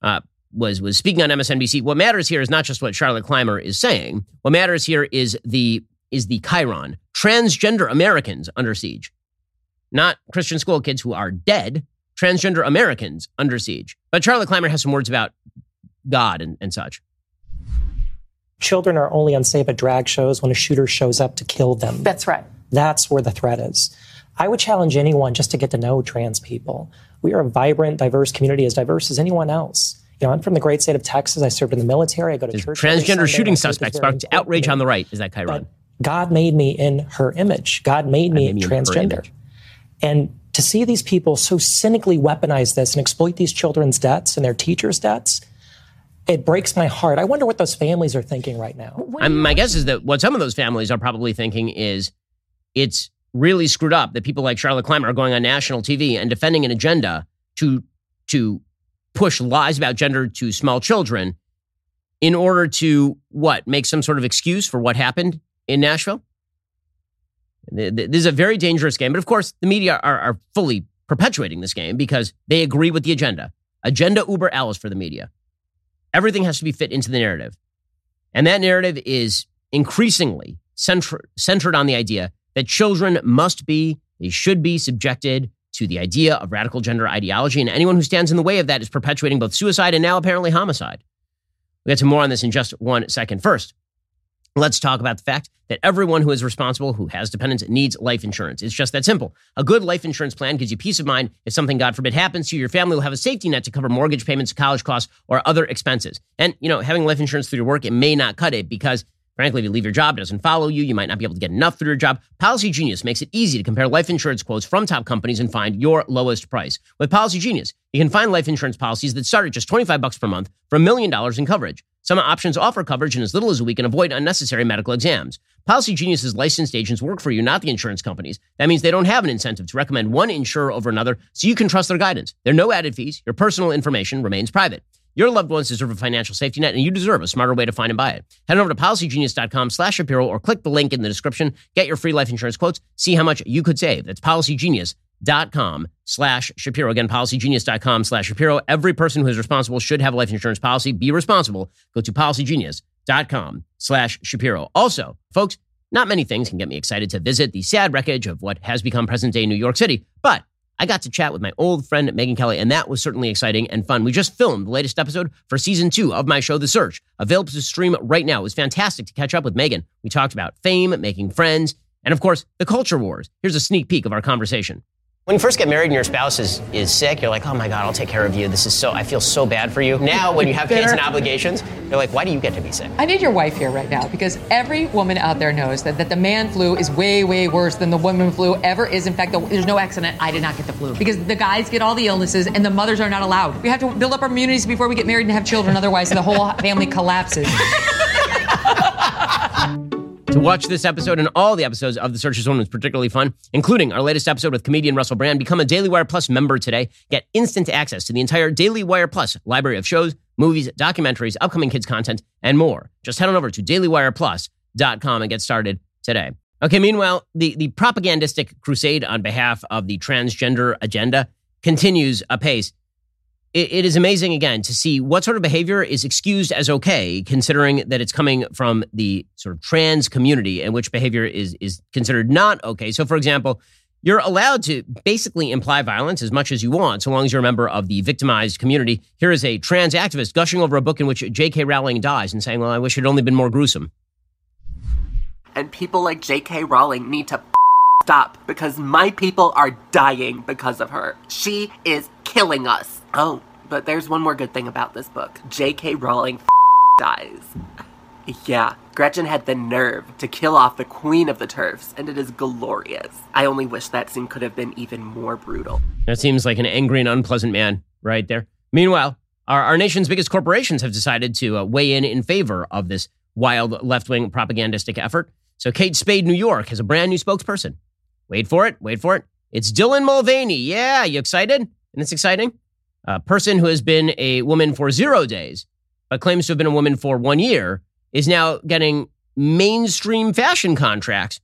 S1: uh, was was speaking on MSNBC. What matters here is not just what Charlotte Clymer is saying. What matters here is the is the chyron transgender Americans under siege, not Christian school kids who are dead, transgender Americans under siege. But Charlotte Clymer has some words about God and, and such.
S6: Children are only unsafe at drag shows when a shooter shows up to kill them.
S7: That's right.
S6: That's where the threat is. I would challenge anyone just to get to know trans people. We are a vibrant, diverse community, as diverse as anyone else. You I'm from the great state of Texas. I served in the military. I go to
S1: There's
S6: church.
S1: Transgender shooting suspects sparked outrage on the right. Is that chyron?
S6: But God made me in her image. God made me
S1: made me
S6: transgender.
S1: image.
S6: And to see these people so cynically weaponize this and exploit these children's debts and their teachers' debts, it breaks my heart. I wonder what those families are thinking right now.
S1: I'm, my guess is that what some of those families are probably thinking is it's really screwed up that people like Charlotte Clymer are going on national TV and defending an agenda to to push lies about gender to small children in order to what make some sort of excuse for what happened in Nashville. Th- th- This is a very dangerous game, but of course, the media are, are fully perpetuating this game because they agree with the agenda. Agenda uber alles for the media. Everything has to be fit into the narrative. And that narrative is increasingly centr- centered on the idea that children must be, they should be subjected to the idea of radical gender ideology. And anyone who stands in the way of that is perpetuating both suicide and now apparently homicide. We'll get to more on this in just one second. First, let's talk about the fact that everyone who is responsible, who has dependents, needs life insurance. It's just that simple. A good life insurance plan gives you peace of mind if something, God forbid, happens to you. Your family will have a safety net to cover mortgage payments, college costs, or other expenses. And, you know, having life insurance through your work, it may not cut it because Frankly, if you leave your job, it doesn't follow you. You might not be able to get enough through your job. Policygenius makes it easy to compare life insurance quotes from top companies and find your lowest price. With Policygenius, you can find life insurance policies that start at just 25 bucks per month for a million dollars in coverage. Some options offer coverage in as little as a week and avoid unnecessary medical exams. Policygenius's licensed agents work for you, not the insurance companies. That means they don't have an incentive to recommend one insurer over another, so you can trust their guidance. There are no added fees. Your personal information remains private. Your loved ones deserve a financial safety net, and you deserve a smarter way to find and buy it. Head over to policygenius.com slash Shapiro or click the link in the description. Get your free life insurance quotes. See how much you could save. That's policygenius.com slash Shapiro. Again, policygenius.com slash Shapiro. Every person who is responsible should have a life insurance policy. Be responsible. Go to policygenius.com slash Shapiro. Also, folks, not many things can get me excited to visit the sad wreckage of what has become present day New York City, but I got to chat with my old friend Megyn Kelly, and that was certainly exciting and fun. We just filmed the latest episode for season two of my show, The Search, available to stream right now. It was fantastic to catch up with Megyn. We talked about fame, making friends, and of course, the culture wars. Here's a sneak peek of our conversation. When you first get married and your spouse is, is sick, you're like, oh my God, I'll take care of you. This is so, I feel so bad for you. Now, when you have kids and obligations, you're like, why do you get to be sick?
S8: I need your wife here right now because every woman out there knows that, that the man flu is way, way worse than the woman flu ever is. In fact, the, there's no accident. I did not get the flu because the guys get all the illnesses and the mothers are not allowed. We have to build up our immunities before we get married and have children. Otherwise, the whole family collapses.
S1: To watch this episode and all the episodes of The Search is One was particularly fun, including our latest episode with comedian Russell Brand. Become a Daily Wire Plus member today. Get instant access to the entire Daily Wire Plus library of shows, movies, documentaries, upcoming kids content, and more. Just head on over to dailywireplus.com and get started today. Okay, meanwhile, the, the propagandistic crusade on behalf of the transgender agenda continues apace. It, it is amazing, again, to see what sort of behavior is excused as okay, considering that it's coming from the sort of trans community and which behavior is, is considered not okay. So, for example, You're allowed to basically imply violence as much as you want, so long as you're a member of the victimized community. Here is a trans activist gushing over a book in which J.K. Rowling dies and saying, Well, I wish it had only been more gruesome.
S7: And people like J.K. Rowling need to stop because my people are dying because of her. She is killing us. Oh, but there's one more good thing about this book J.K. Rowling dies. Yeah, Gretchen had the nerve to kill off the queen of the TERFs, and it is glorious. I only wish that scene could have been even more brutal.
S1: That seems like an angry and unpleasant man right there. Meanwhile, our, our nation's biggest corporations have decided to uh, weigh in in favor of this wild left wing propagandistic effort. So, Kate Spade, New York, has a brand new spokesperson. Wait for it, wait for it. It's Dylan Mulvaney. Yeah, you excited? And it's exciting. A person who has been a woman for zero days, but claims to have been a woman for one year is now getting mainstream fashion contracts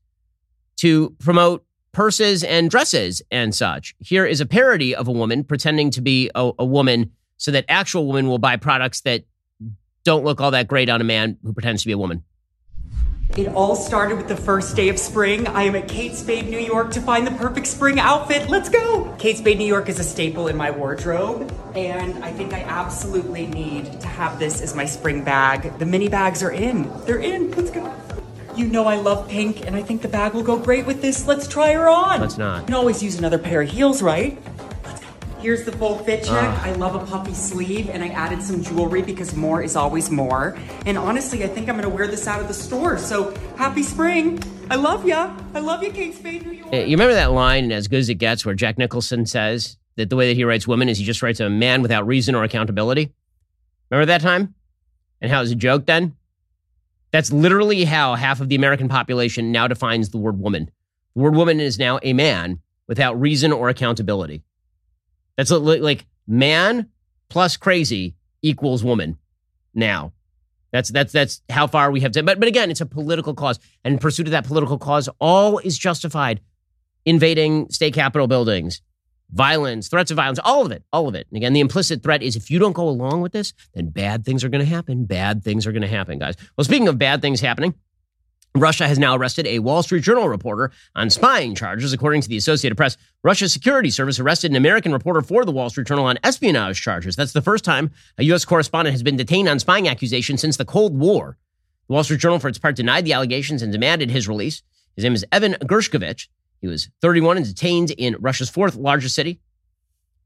S1: to promote purses and dresses and such. Here is a parody of a woman pretending to be a, a woman so that actual women will buy products that don't look all that great on a man who pretends to be a woman.
S9: It all started with the first day of spring. I am at Kate Spade, New York to find the perfect spring outfit. Let's go! Kate Spade, New York is a staple in my wardrobe, and I think I absolutely need to have this as my spring bag. The mini bags are in. They're in. Let's go. You know I love pink, and I think the bag will go great with this. Let's try her on.
S1: Let's not.
S9: You can always use another pair of heels, right? Here's the full fit check. Uh. I love a puffy sleeve, and I added some jewelry because more is always more. And honestly, I think I'm gonna wear this out of the store. So happy spring! I love ya. I love you, Kate Spade, New York.
S1: You remember that line As Good as It Gets, where Jack Nicholson says that the way that he writes women is he just writes a man without reason or accountability. Remember that time? And how it was a joke then? That's literally how half of the American population now defines the word woman. The word woman is now a man without reason or accountability. That's like man plus crazy equals woman now. That's that's that's how far we have to. But but again, it's a political cause, and in pursuit of that political cause, all is justified. Invading state capitol buildings, violence, threats of violence, all of it, all of it. And again, the implicit threat is if you don't go along with this, then bad things are going to happen. Bad things are going to happen, guys. Well, speaking of bad things happening, Russia has now arrested a Wall Street Journal reporter on spying charges, according to the Associated Press. Russia's security service arrested an American reporter for the Wall Street Journal on espionage charges. That's the first time a U.S. correspondent has been detained on spying accusations since the Cold War. The Wall Street Journal, for its part, denied the allegations and demanded his release. His name is Evan Gershkovich. He was 31 and detained in Russia's fourth largest city.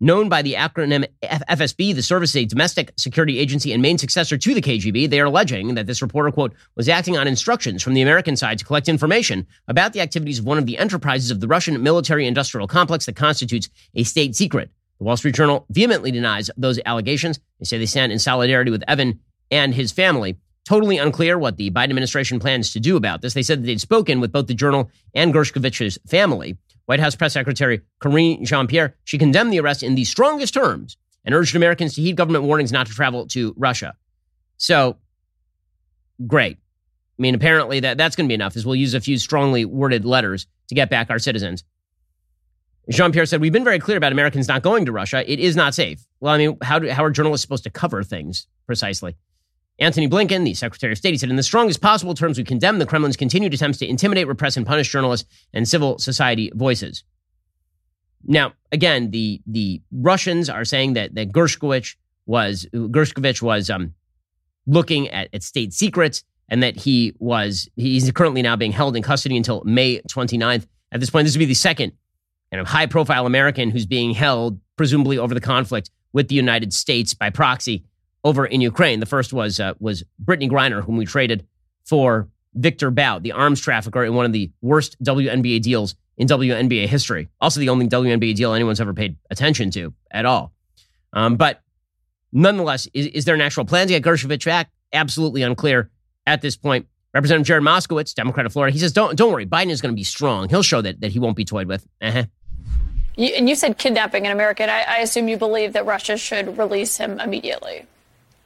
S1: Known by the acronym FSB, the service a domestic security agency and main successor to the KGB. They are alleging that this reporter, quote, was acting on instructions from the American side to collect information about the activities of one of the enterprises of the Russian military industrial complex that constitutes a state secret. The Wall Street Journal vehemently denies those allegations. They say they stand in solidarity with Evan and his family. Totally unclear what the Biden administration plans to do about this. They said that they'd spoken with both the journal and Gershkovich's family. White House Press Secretary Karine Jean Pierre, she condemned the arrest in the strongest terms and urged Americans to heed government warnings not to travel to Russia. So, great. I mean, apparently that, that's going to be enough, is we'll use a few strongly worded letters to get back our citizens. Jean Pierre said, We've been very clear about Americans not going to Russia. It is not safe. Well, I mean, how, do, how are journalists supposed to cover things precisely? Antony Blinken, the Secretary of State, he said, in the strongest possible terms, we condemn the Kremlin's continued attempts to intimidate, repress, and punish journalists and civil society voices. Now, again, the the Russians are saying that that Gershkovich was Gershkovich was um, looking at, at state secrets and that he was he's currently now being held in custody until May 29th. At this point, this would be the second kind of high profile American who's being held, presumably over the conflict with the United States by proxy over in Ukraine. The first was uh, was Brittney Griner, whom we traded for Victor Bout, the arms trafficker in one of the worst WNBA deals in WNBA history. Also, the only WNBA deal anyone's ever paid attention to at all. Um, but nonetheless, is, is, there an actual plan to get Gershkovich back? Absolutely unclear at this point. Representative Jared Moskowitz, Democrat of Florida, he says, "Don't don't worry, Biden is going to be strong. He'll show that that he won't be toyed with." Uh-huh.
S10: You, and you said kidnapping an American. I, I assume you believe that Russia should release him immediately.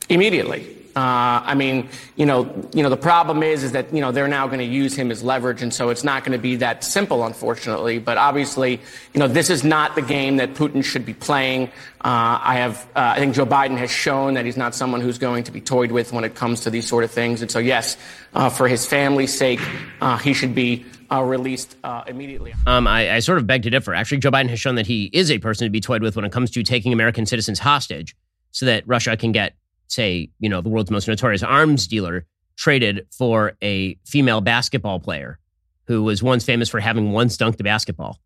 S10: Immediately. Uh, I mean, you know, you know, the problem is, is that you know they're now going to use him as leverage, and so it's not going to be that simple, unfortunately. But obviously, you know, this is not the game that Putin should be playing. Uh, I have, uh, I think Joe Biden has shown that he's not someone who's going to be toyed with when it comes to these sort of things. And so, yes, uh, for his family's sake, uh, he should be uh, released immediately.
S1: Um, I, I sort of beg to differ. Actually, Joe Biden has shown that he is a person to be toyed with when it comes to taking American citizens hostage, so that Russia can get say, you know, the world's most notorious arms dealer traded for a female basketball player who was once famous for having once dunked a basketball.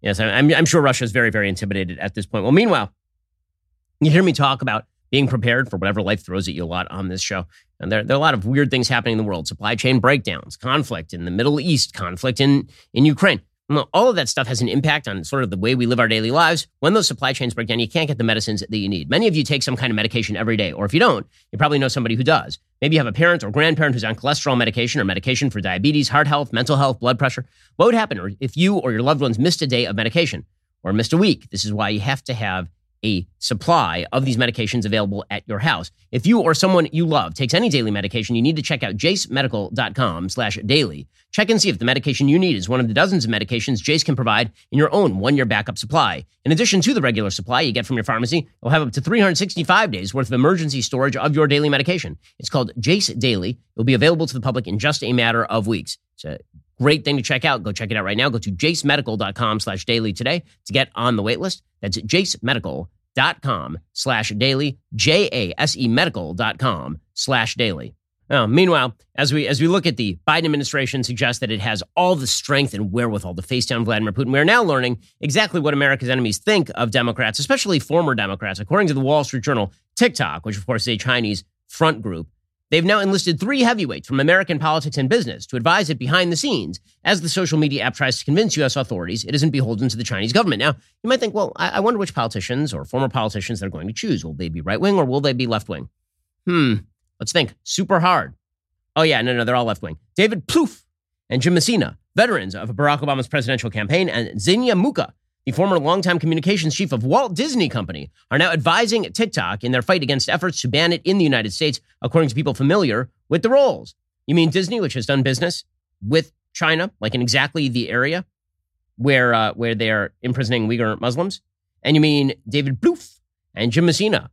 S1: Yes, I'm, I'm sure Russia is very, very intimidated at this point. Well, meanwhile, you hear me talk about being prepared for whatever life throws at you a lot on this show. And there, there are a lot of weird things happening in the world supply chain breakdowns, conflict in the Middle East, conflict in, in Ukraine all of that stuff has an impact on sort of the way we live our daily lives. When those supply chains break down, you can't get the medicines that you need. Many of you take some kind of medication every day, or if you don't, you probably know somebody who does. Maybe you have a parent or grandparent who's on cholesterol medication or medication for diabetes, heart health, mental health, blood pressure. What would happen if you or your loved ones missed a day of medication or missed a week? This is why you have to have a supply of these medications available at your house. If you or someone you love takes any daily medication, you need to check out jasemedical.com slash daily. Check and see if the medication you need is one of the dozens of medications Jase can provide in your own one-year backup supply. In addition to the regular supply you get from your pharmacy, you'll have up to 365 days worth of emergency storage of your daily medication. It's called Jase Daily. It will be available to the public in just a matter of weeks. It's a great thing to check out. Go check it out right now. Go to jasemedical.com slash daily today to get on the wait list. That's jasemedical.com slash daily, J-A-S-E medical.com slash daily. Meanwhile, as we as we look at the Biden administration suggests that it has all the strength and wherewithal to face down Vladimir Putin, we are now learning exactly what America's enemies think of Democrats, especially former Democrats. According to the Wall Street Journal, TikTok, which of course is a Chinese front group, They've now enlisted three heavyweights from American politics and business to advise it behind the scenes as the social media app tries to convince U.S. authorities it isn't beholden to the Chinese government. Now, you might think, well, I, wonder which politicians or former politicians they're going to choose. Will they be right wing or will they be left wing? Hmm, let's think. Super hard. Oh, yeah, no, no, they're all left wing. David Plouffe and Jim Messina, veterans of Barack Obama's presidential campaign, and Zenia Mucha, the former longtime communications chief of Walt Disney Company, are now advising TikTok in their fight against efforts to ban it in the United States, according to people familiar with the roles. You mean Disney, which has done business with China, like in exactly the area where uh, where they are imprisoning Uyghur Muslims? And you mean David Plouffe and Jim Messina,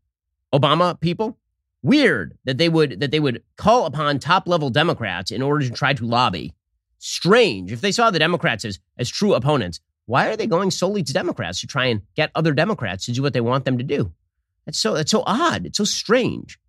S1: Obama people? Weird that they would that they would call upon top level Democrats in order to try to lobby. Strange if they saw the Democrats as, as true opponents why are they going solely to Democrats to try and get other Democrats to do what they want them to do? That's so that's so odd. It's so strange.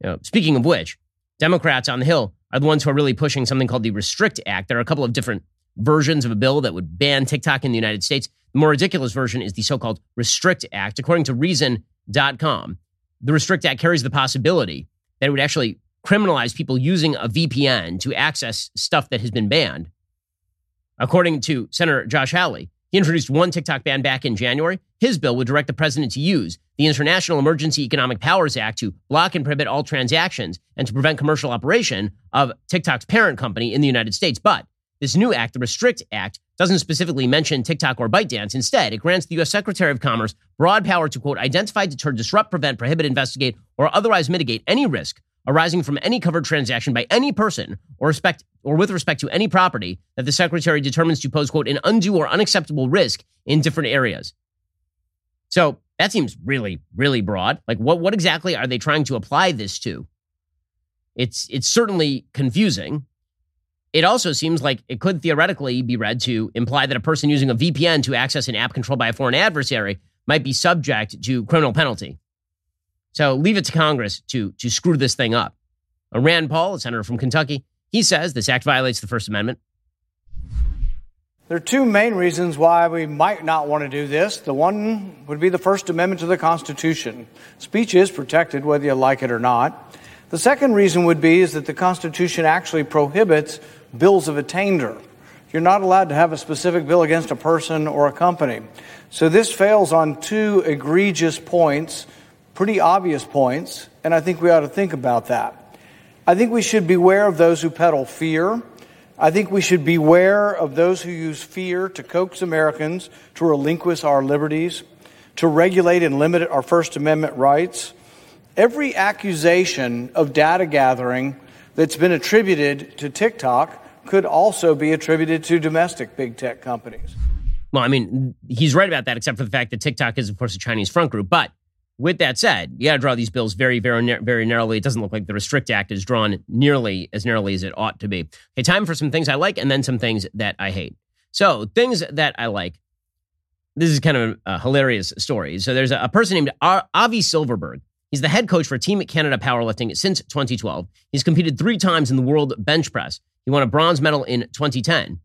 S1: You know, speaking of which, Democrats on the Hill are the ones who are really pushing something called the Restrict Act. There are a couple of different versions of a bill that would ban TikTok in the United States. The more ridiculous version is the so-called Restrict Act. According to Reason.com, the Restrict Act carries the possibility that it would actually criminalize people using a VPN to access stuff that has been banned. According to Senator Josh Hawley, he introduced one TikTok ban back in January. His bill would direct the president to use the International Emergency Economic Powers Act to block and prohibit all transactions and to prevent commercial operation of TikTok's parent company in the United States. But this new act, the Restrict Act, doesn't specifically mention TikTok or ByteDance. Instead, it grants the U.S. Secretary of Commerce broad power to, quote, identify, deter, disrupt, prevent, prohibit, investigate, or otherwise mitigate any risk arising from any covered transaction by any person or respect or with respect to any property that the secretary determines to pose quote an undue or unacceptable risk in different areas. So that seems really really broad. Like what what exactly are they trying to apply this to? It's it's certainly confusing. It also seems like it could theoretically be read to imply that a person using a VPN to access an app controlled by a foreign adversary might be subject to criminal penalty. So leave it to Congress to, to screw this thing up. Uh, Rand Paul, a senator from Kentucky, he says this act violates the First Amendment.
S11: There are two main reasons why we might not want to do this. The one would be the First Amendment to the Constitution. Speech is protected whether you like it or not. The second reason would be is that the Constitution actually prohibits bills of attainder. You're not allowed to have a specific bill against a person or a company. So this fails on two egregious points pretty obvious points, and I think we ought to think about that. I think we should beware of those who peddle fear. I think we should beware of those who use fear to coax Americans to relinquish our liberties, to regulate and limit our First Amendment rights. Every accusation of data gathering that's been attributed to TikTok could also be attributed to domestic big tech companies.
S1: Well, I mean, he's right about that, except for the fact that TikTok is, of course, a Chinese front group. But with that said, you got to draw these bills very, very, very narrowly. It doesn't look like the Restrict Act is drawn nearly as narrowly as it ought to be. Okay, time for some things I like and then some things that I hate. So, things that I like. This is kind of a hilarious story. So, there's a, a person named Avi Silverberg. He's the head coach for Team Canada Powerlifting since 2012. He's competed three times in the world bench press. He won a bronze medal in 2010.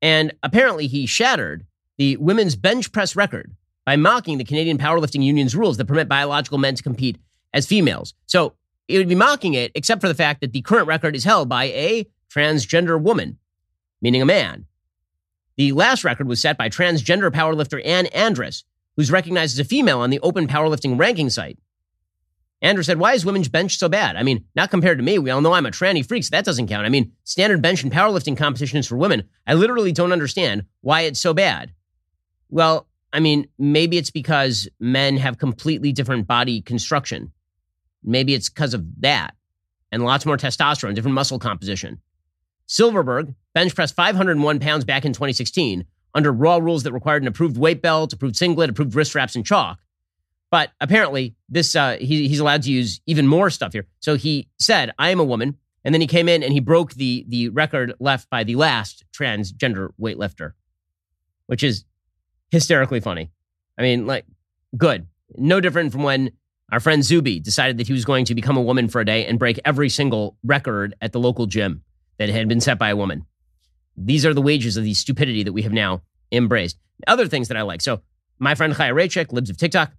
S1: And apparently, he shattered the women's bench press record by mocking the Canadian Powerlifting Union's rules that permit biological men to compete as females. So it would be mocking it, except for the fact that the current record is held by a transgender woman, meaning a man. The last record was set by transgender powerlifter Ann Andres, who's recognized as a female on the Open Powerlifting ranking site. Andrus said, Why is women's bench so bad? I mean, not compared to me. We all know I'm a tranny freak, so that doesn't count. I mean, standard bench and powerlifting competitions for women. I literally don't understand why it's so bad. Well, I mean, maybe it's because men have completely different body construction. Maybe it's because of that and lots more testosterone, different muscle composition. Silverberg bench pressed 501 pounds back in 2016 under raw rules that required an approved weight belt, approved singlet, approved wrist straps, and chalk. But apparently, this uh, he, he's allowed to use even more stuff here. So he said, "I am a woman," and then he came in and he broke the the record left by the last transgender weightlifter, which is hysterically funny. I mean, like, good. No different from when our friend Zuby decided that he was going to become a woman for a day and break every single record at the local gym that had been set by a woman. These are the wages of the stupidity that we have now embraced. Other things that I like. So, my friend Chaya Raichik, Libs of TikTok,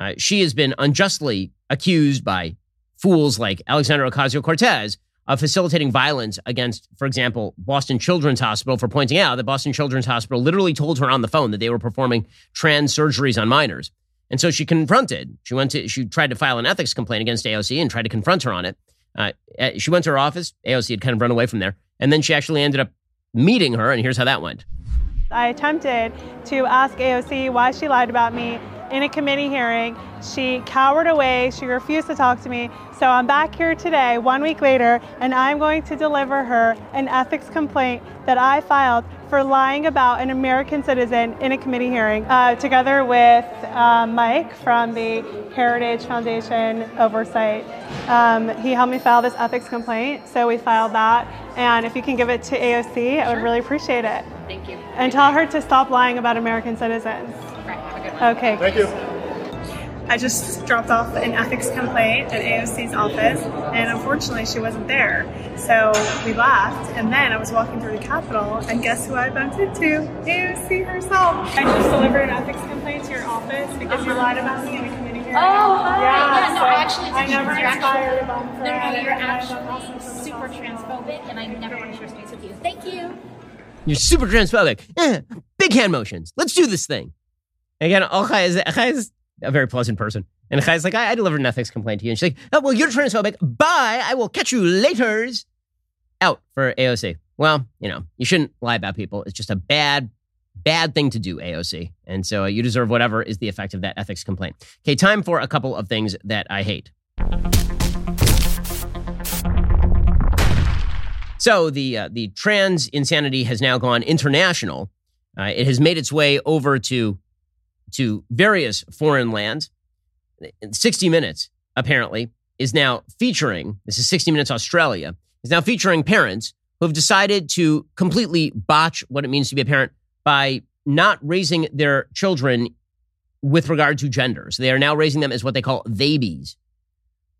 S1: uh, she has been unjustly accused by fools like Alexandria Ocasio Cortez of facilitating violence against, for example, Boston Children's Hospital for pointing out that Boston Children's Hospital literally told her on the phone that they were performing trans surgeries on minors. And so she confronted, she went to, she tried to file an ethics complaint against AOC and tried to confront her on it. Uh, eh, she went to her office. AOC had kind of run away from there. And then she actually ended up meeting her. And here's how that went.
S12: I attempted to ask AOC why she lied about me in a committee hearing. She cowered away. She refused to talk to me. So I'm back here today, one week later, and I'm going to deliver her an ethics complaint that I filed for lying about an American citizen in a committee hearing, uh, together with uh, Mike from the Heritage Foundation Oversight. Um, he helped me file this ethics complaint, so we filed that. And if you can give it to AOC, I would really appreciate it.
S13: Thank you.
S12: And tell her to stop lying about American citizens. Okay.
S3: Thank you.
S12: I just dropped off an ethics complaint at AOC's office, and unfortunately, she wasn't there. So we left, and then I was walking through the Capitol, and guess who I bumped into? AOC herself. I just delivered an ethics complaint to your office because you lied about me in a committee hearing.
S13: Oh, hi.
S12: yeah.
S13: Yeah, no,
S12: so
S13: actually,
S12: I never
S13: you're
S12: inspired
S13: actually,
S12: a bump
S13: no, no, no, you're actually
S12: awesome for
S13: super transphobic, and I never want to share space with you. Thank you.
S1: You're super transphobic. Eh, big hand motions. Let's do this thing. Again, Chaya is, Chaya is a very pleasant person. And Chaya's like, I, I delivered an ethics complaint to you. And she's like, oh, well, you're transphobic. Bye. I will catch you later. Out for AOC. Well, you know, you shouldn't lie about people. It's just a bad, bad thing to do, AOC. And so uh, you deserve whatever is the effect of that ethics complaint. Okay, time for a couple of things that I hate. So the uh, the trans insanity has now gone international. Uh, it has made its way over to to various foreign lands. 60 Minutes, apparently, is now featuring, this is 60 Minutes Australia, is now featuring parents who have decided to completely botch what it means to be a parent by not raising their children with regard to gender. So they are now raising them as what they call babies,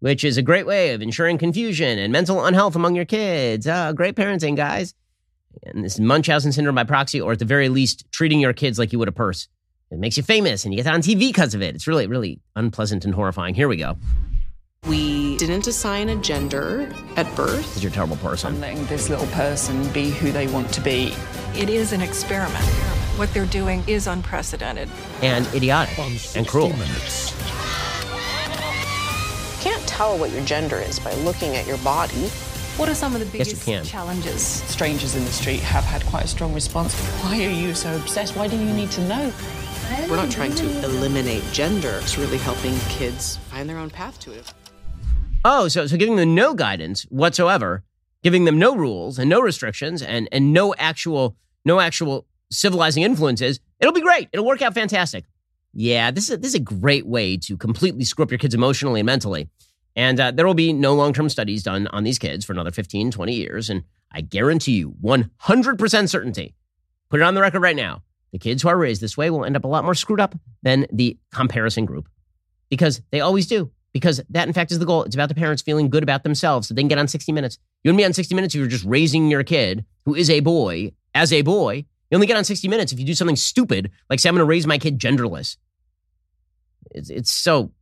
S1: which is a great way of ensuring confusion and mental unhealth among your kids. Uh, great parenting, guys. And this is Munchausen syndrome by proxy, or at the very least, treating your kids like you would a purse. It makes you famous and you get on TV because of it. It's really, really unpleasant and horrifying. Here we go.
S14: We didn't assign a gender at birth.
S1: Because you're a terrible person.
S15: I'm letting this little person be who they want to be.
S16: It is an experiment. What they're doing is unprecedented.
S1: And idiotic and cruel.
S14: Minutes. Can't tell what your gender is by looking at your body.
S16: What are some of the biggest
S1: can.
S16: challenges?
S15: Strangers in the street have had quite a strong response. Why are you so obsessed? Why do you need to know?
S14: We're not trying to eliminate gender. It's really helping kids find their own path to it.
S1: Oh, so so giving them no guidance whatsoever, giving them no rules and no restrictions and and no actual no actual civilizing influences, it'll be great. It'll work out fantastic. Yeah, this is a, this is a great way to completely screw up your kids emotionally and mentally. And uh, there will be no long term studies done on these kids for another 15, 20 years. And I guarantee you, 100% certainty, put it on the record right now, the kids who are raised this way will end up a lot more screwed up than the comparison group because they always do. Because that, in fact, is the goal. It's about the parents feeling good about themselves so they can get on 60 Minutes. You and me on 60 Minutes, if you're just raising your kid who is a boy as a boy. You only get on 60 Minutes if you do something stupid, like say, I'm going to raise my kid genderless. It's, it's so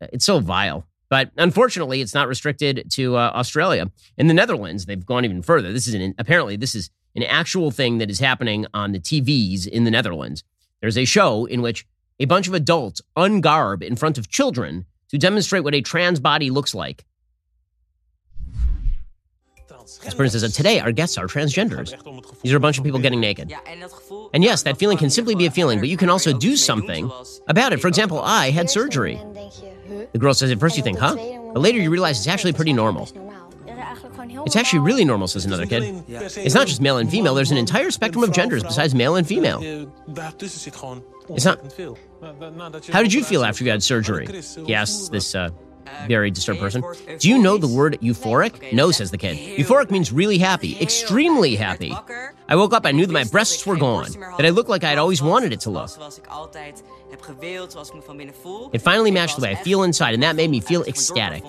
S1: it's so vile. But unfortunately, it's not restricted to uh, Australia. In the Netherlands, they've gone even further. This is an, apparently this is an actual thing that is happening on the TVs in the Netherlands. There's a show in which a bunch of adults ungarb in front of children to demonstrate what a trans body looks like. As person says, today our guests are transgenders. These are a bunch of people getting naked. And yes, that feeling can simply be a feeling, but you can also do something about it. For example, I had surgery. The girl says, at first you think, huh? But later you realize it's actually pretty normal. It's actually really normal, says another kid. It's not just male and female, there's an entire spectrum of genders besides male and female. It's not. How did you feel after you had surgery? He asks this uh, very disturbed person. Do you know the word euphoric? No, says the kid. Euphoric means really happy, extremely happy. I woke up, I knew that my breasts were gone, that I looked like I'd always wanted it to look. It finally matched the way I feel inside, and that made me feel ecstatic.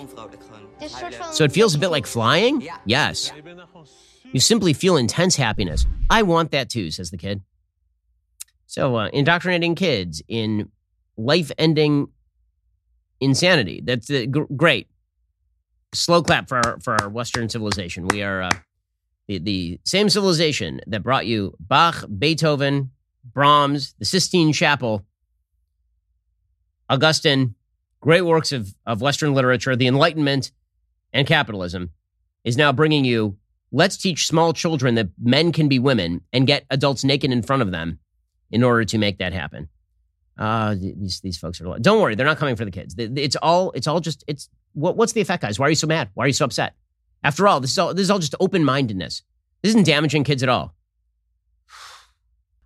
S1: So it feels a bit like flying? Yes. You simply feel intense happiness. I want that too, says the kid. So, uh, indoctrinating kids in life ending insanity. That's uh, g- great. Slow clap for our, for our Western civilization. We are uh, the, the same civilization that brought you Bach, Beethoven, Brahms, the Sistine Chapel, Augustine, great works of, of Western literature, the Enlightenment, and capitalism, is now bringing you let's teach small children that men can be women and get adults naked in front of them in order to make that happen. Uh, these these folks are. Don't worry, they're not coming for the kids. It's all it's all just it's what what's the effect, guys? Why are you so mad? Why are you so upset? After all, this is all this is all just open mindedness. This isn't damaging kids at all.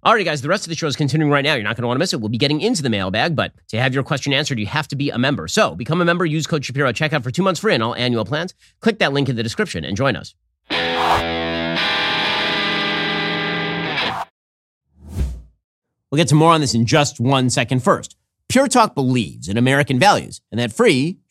S1: Alrighty, guys, the rest of the show is continuing right now. You're not going to want to miss it. We'll be getting into the mailbag, but to have your question answered, you have to be a member. So become a member, use code Shapiro at checkout for two months free on all annual plans. Click that link in the description and join us. We'll get to more on this in just one second. First, Pure Talk believes in American values, and that free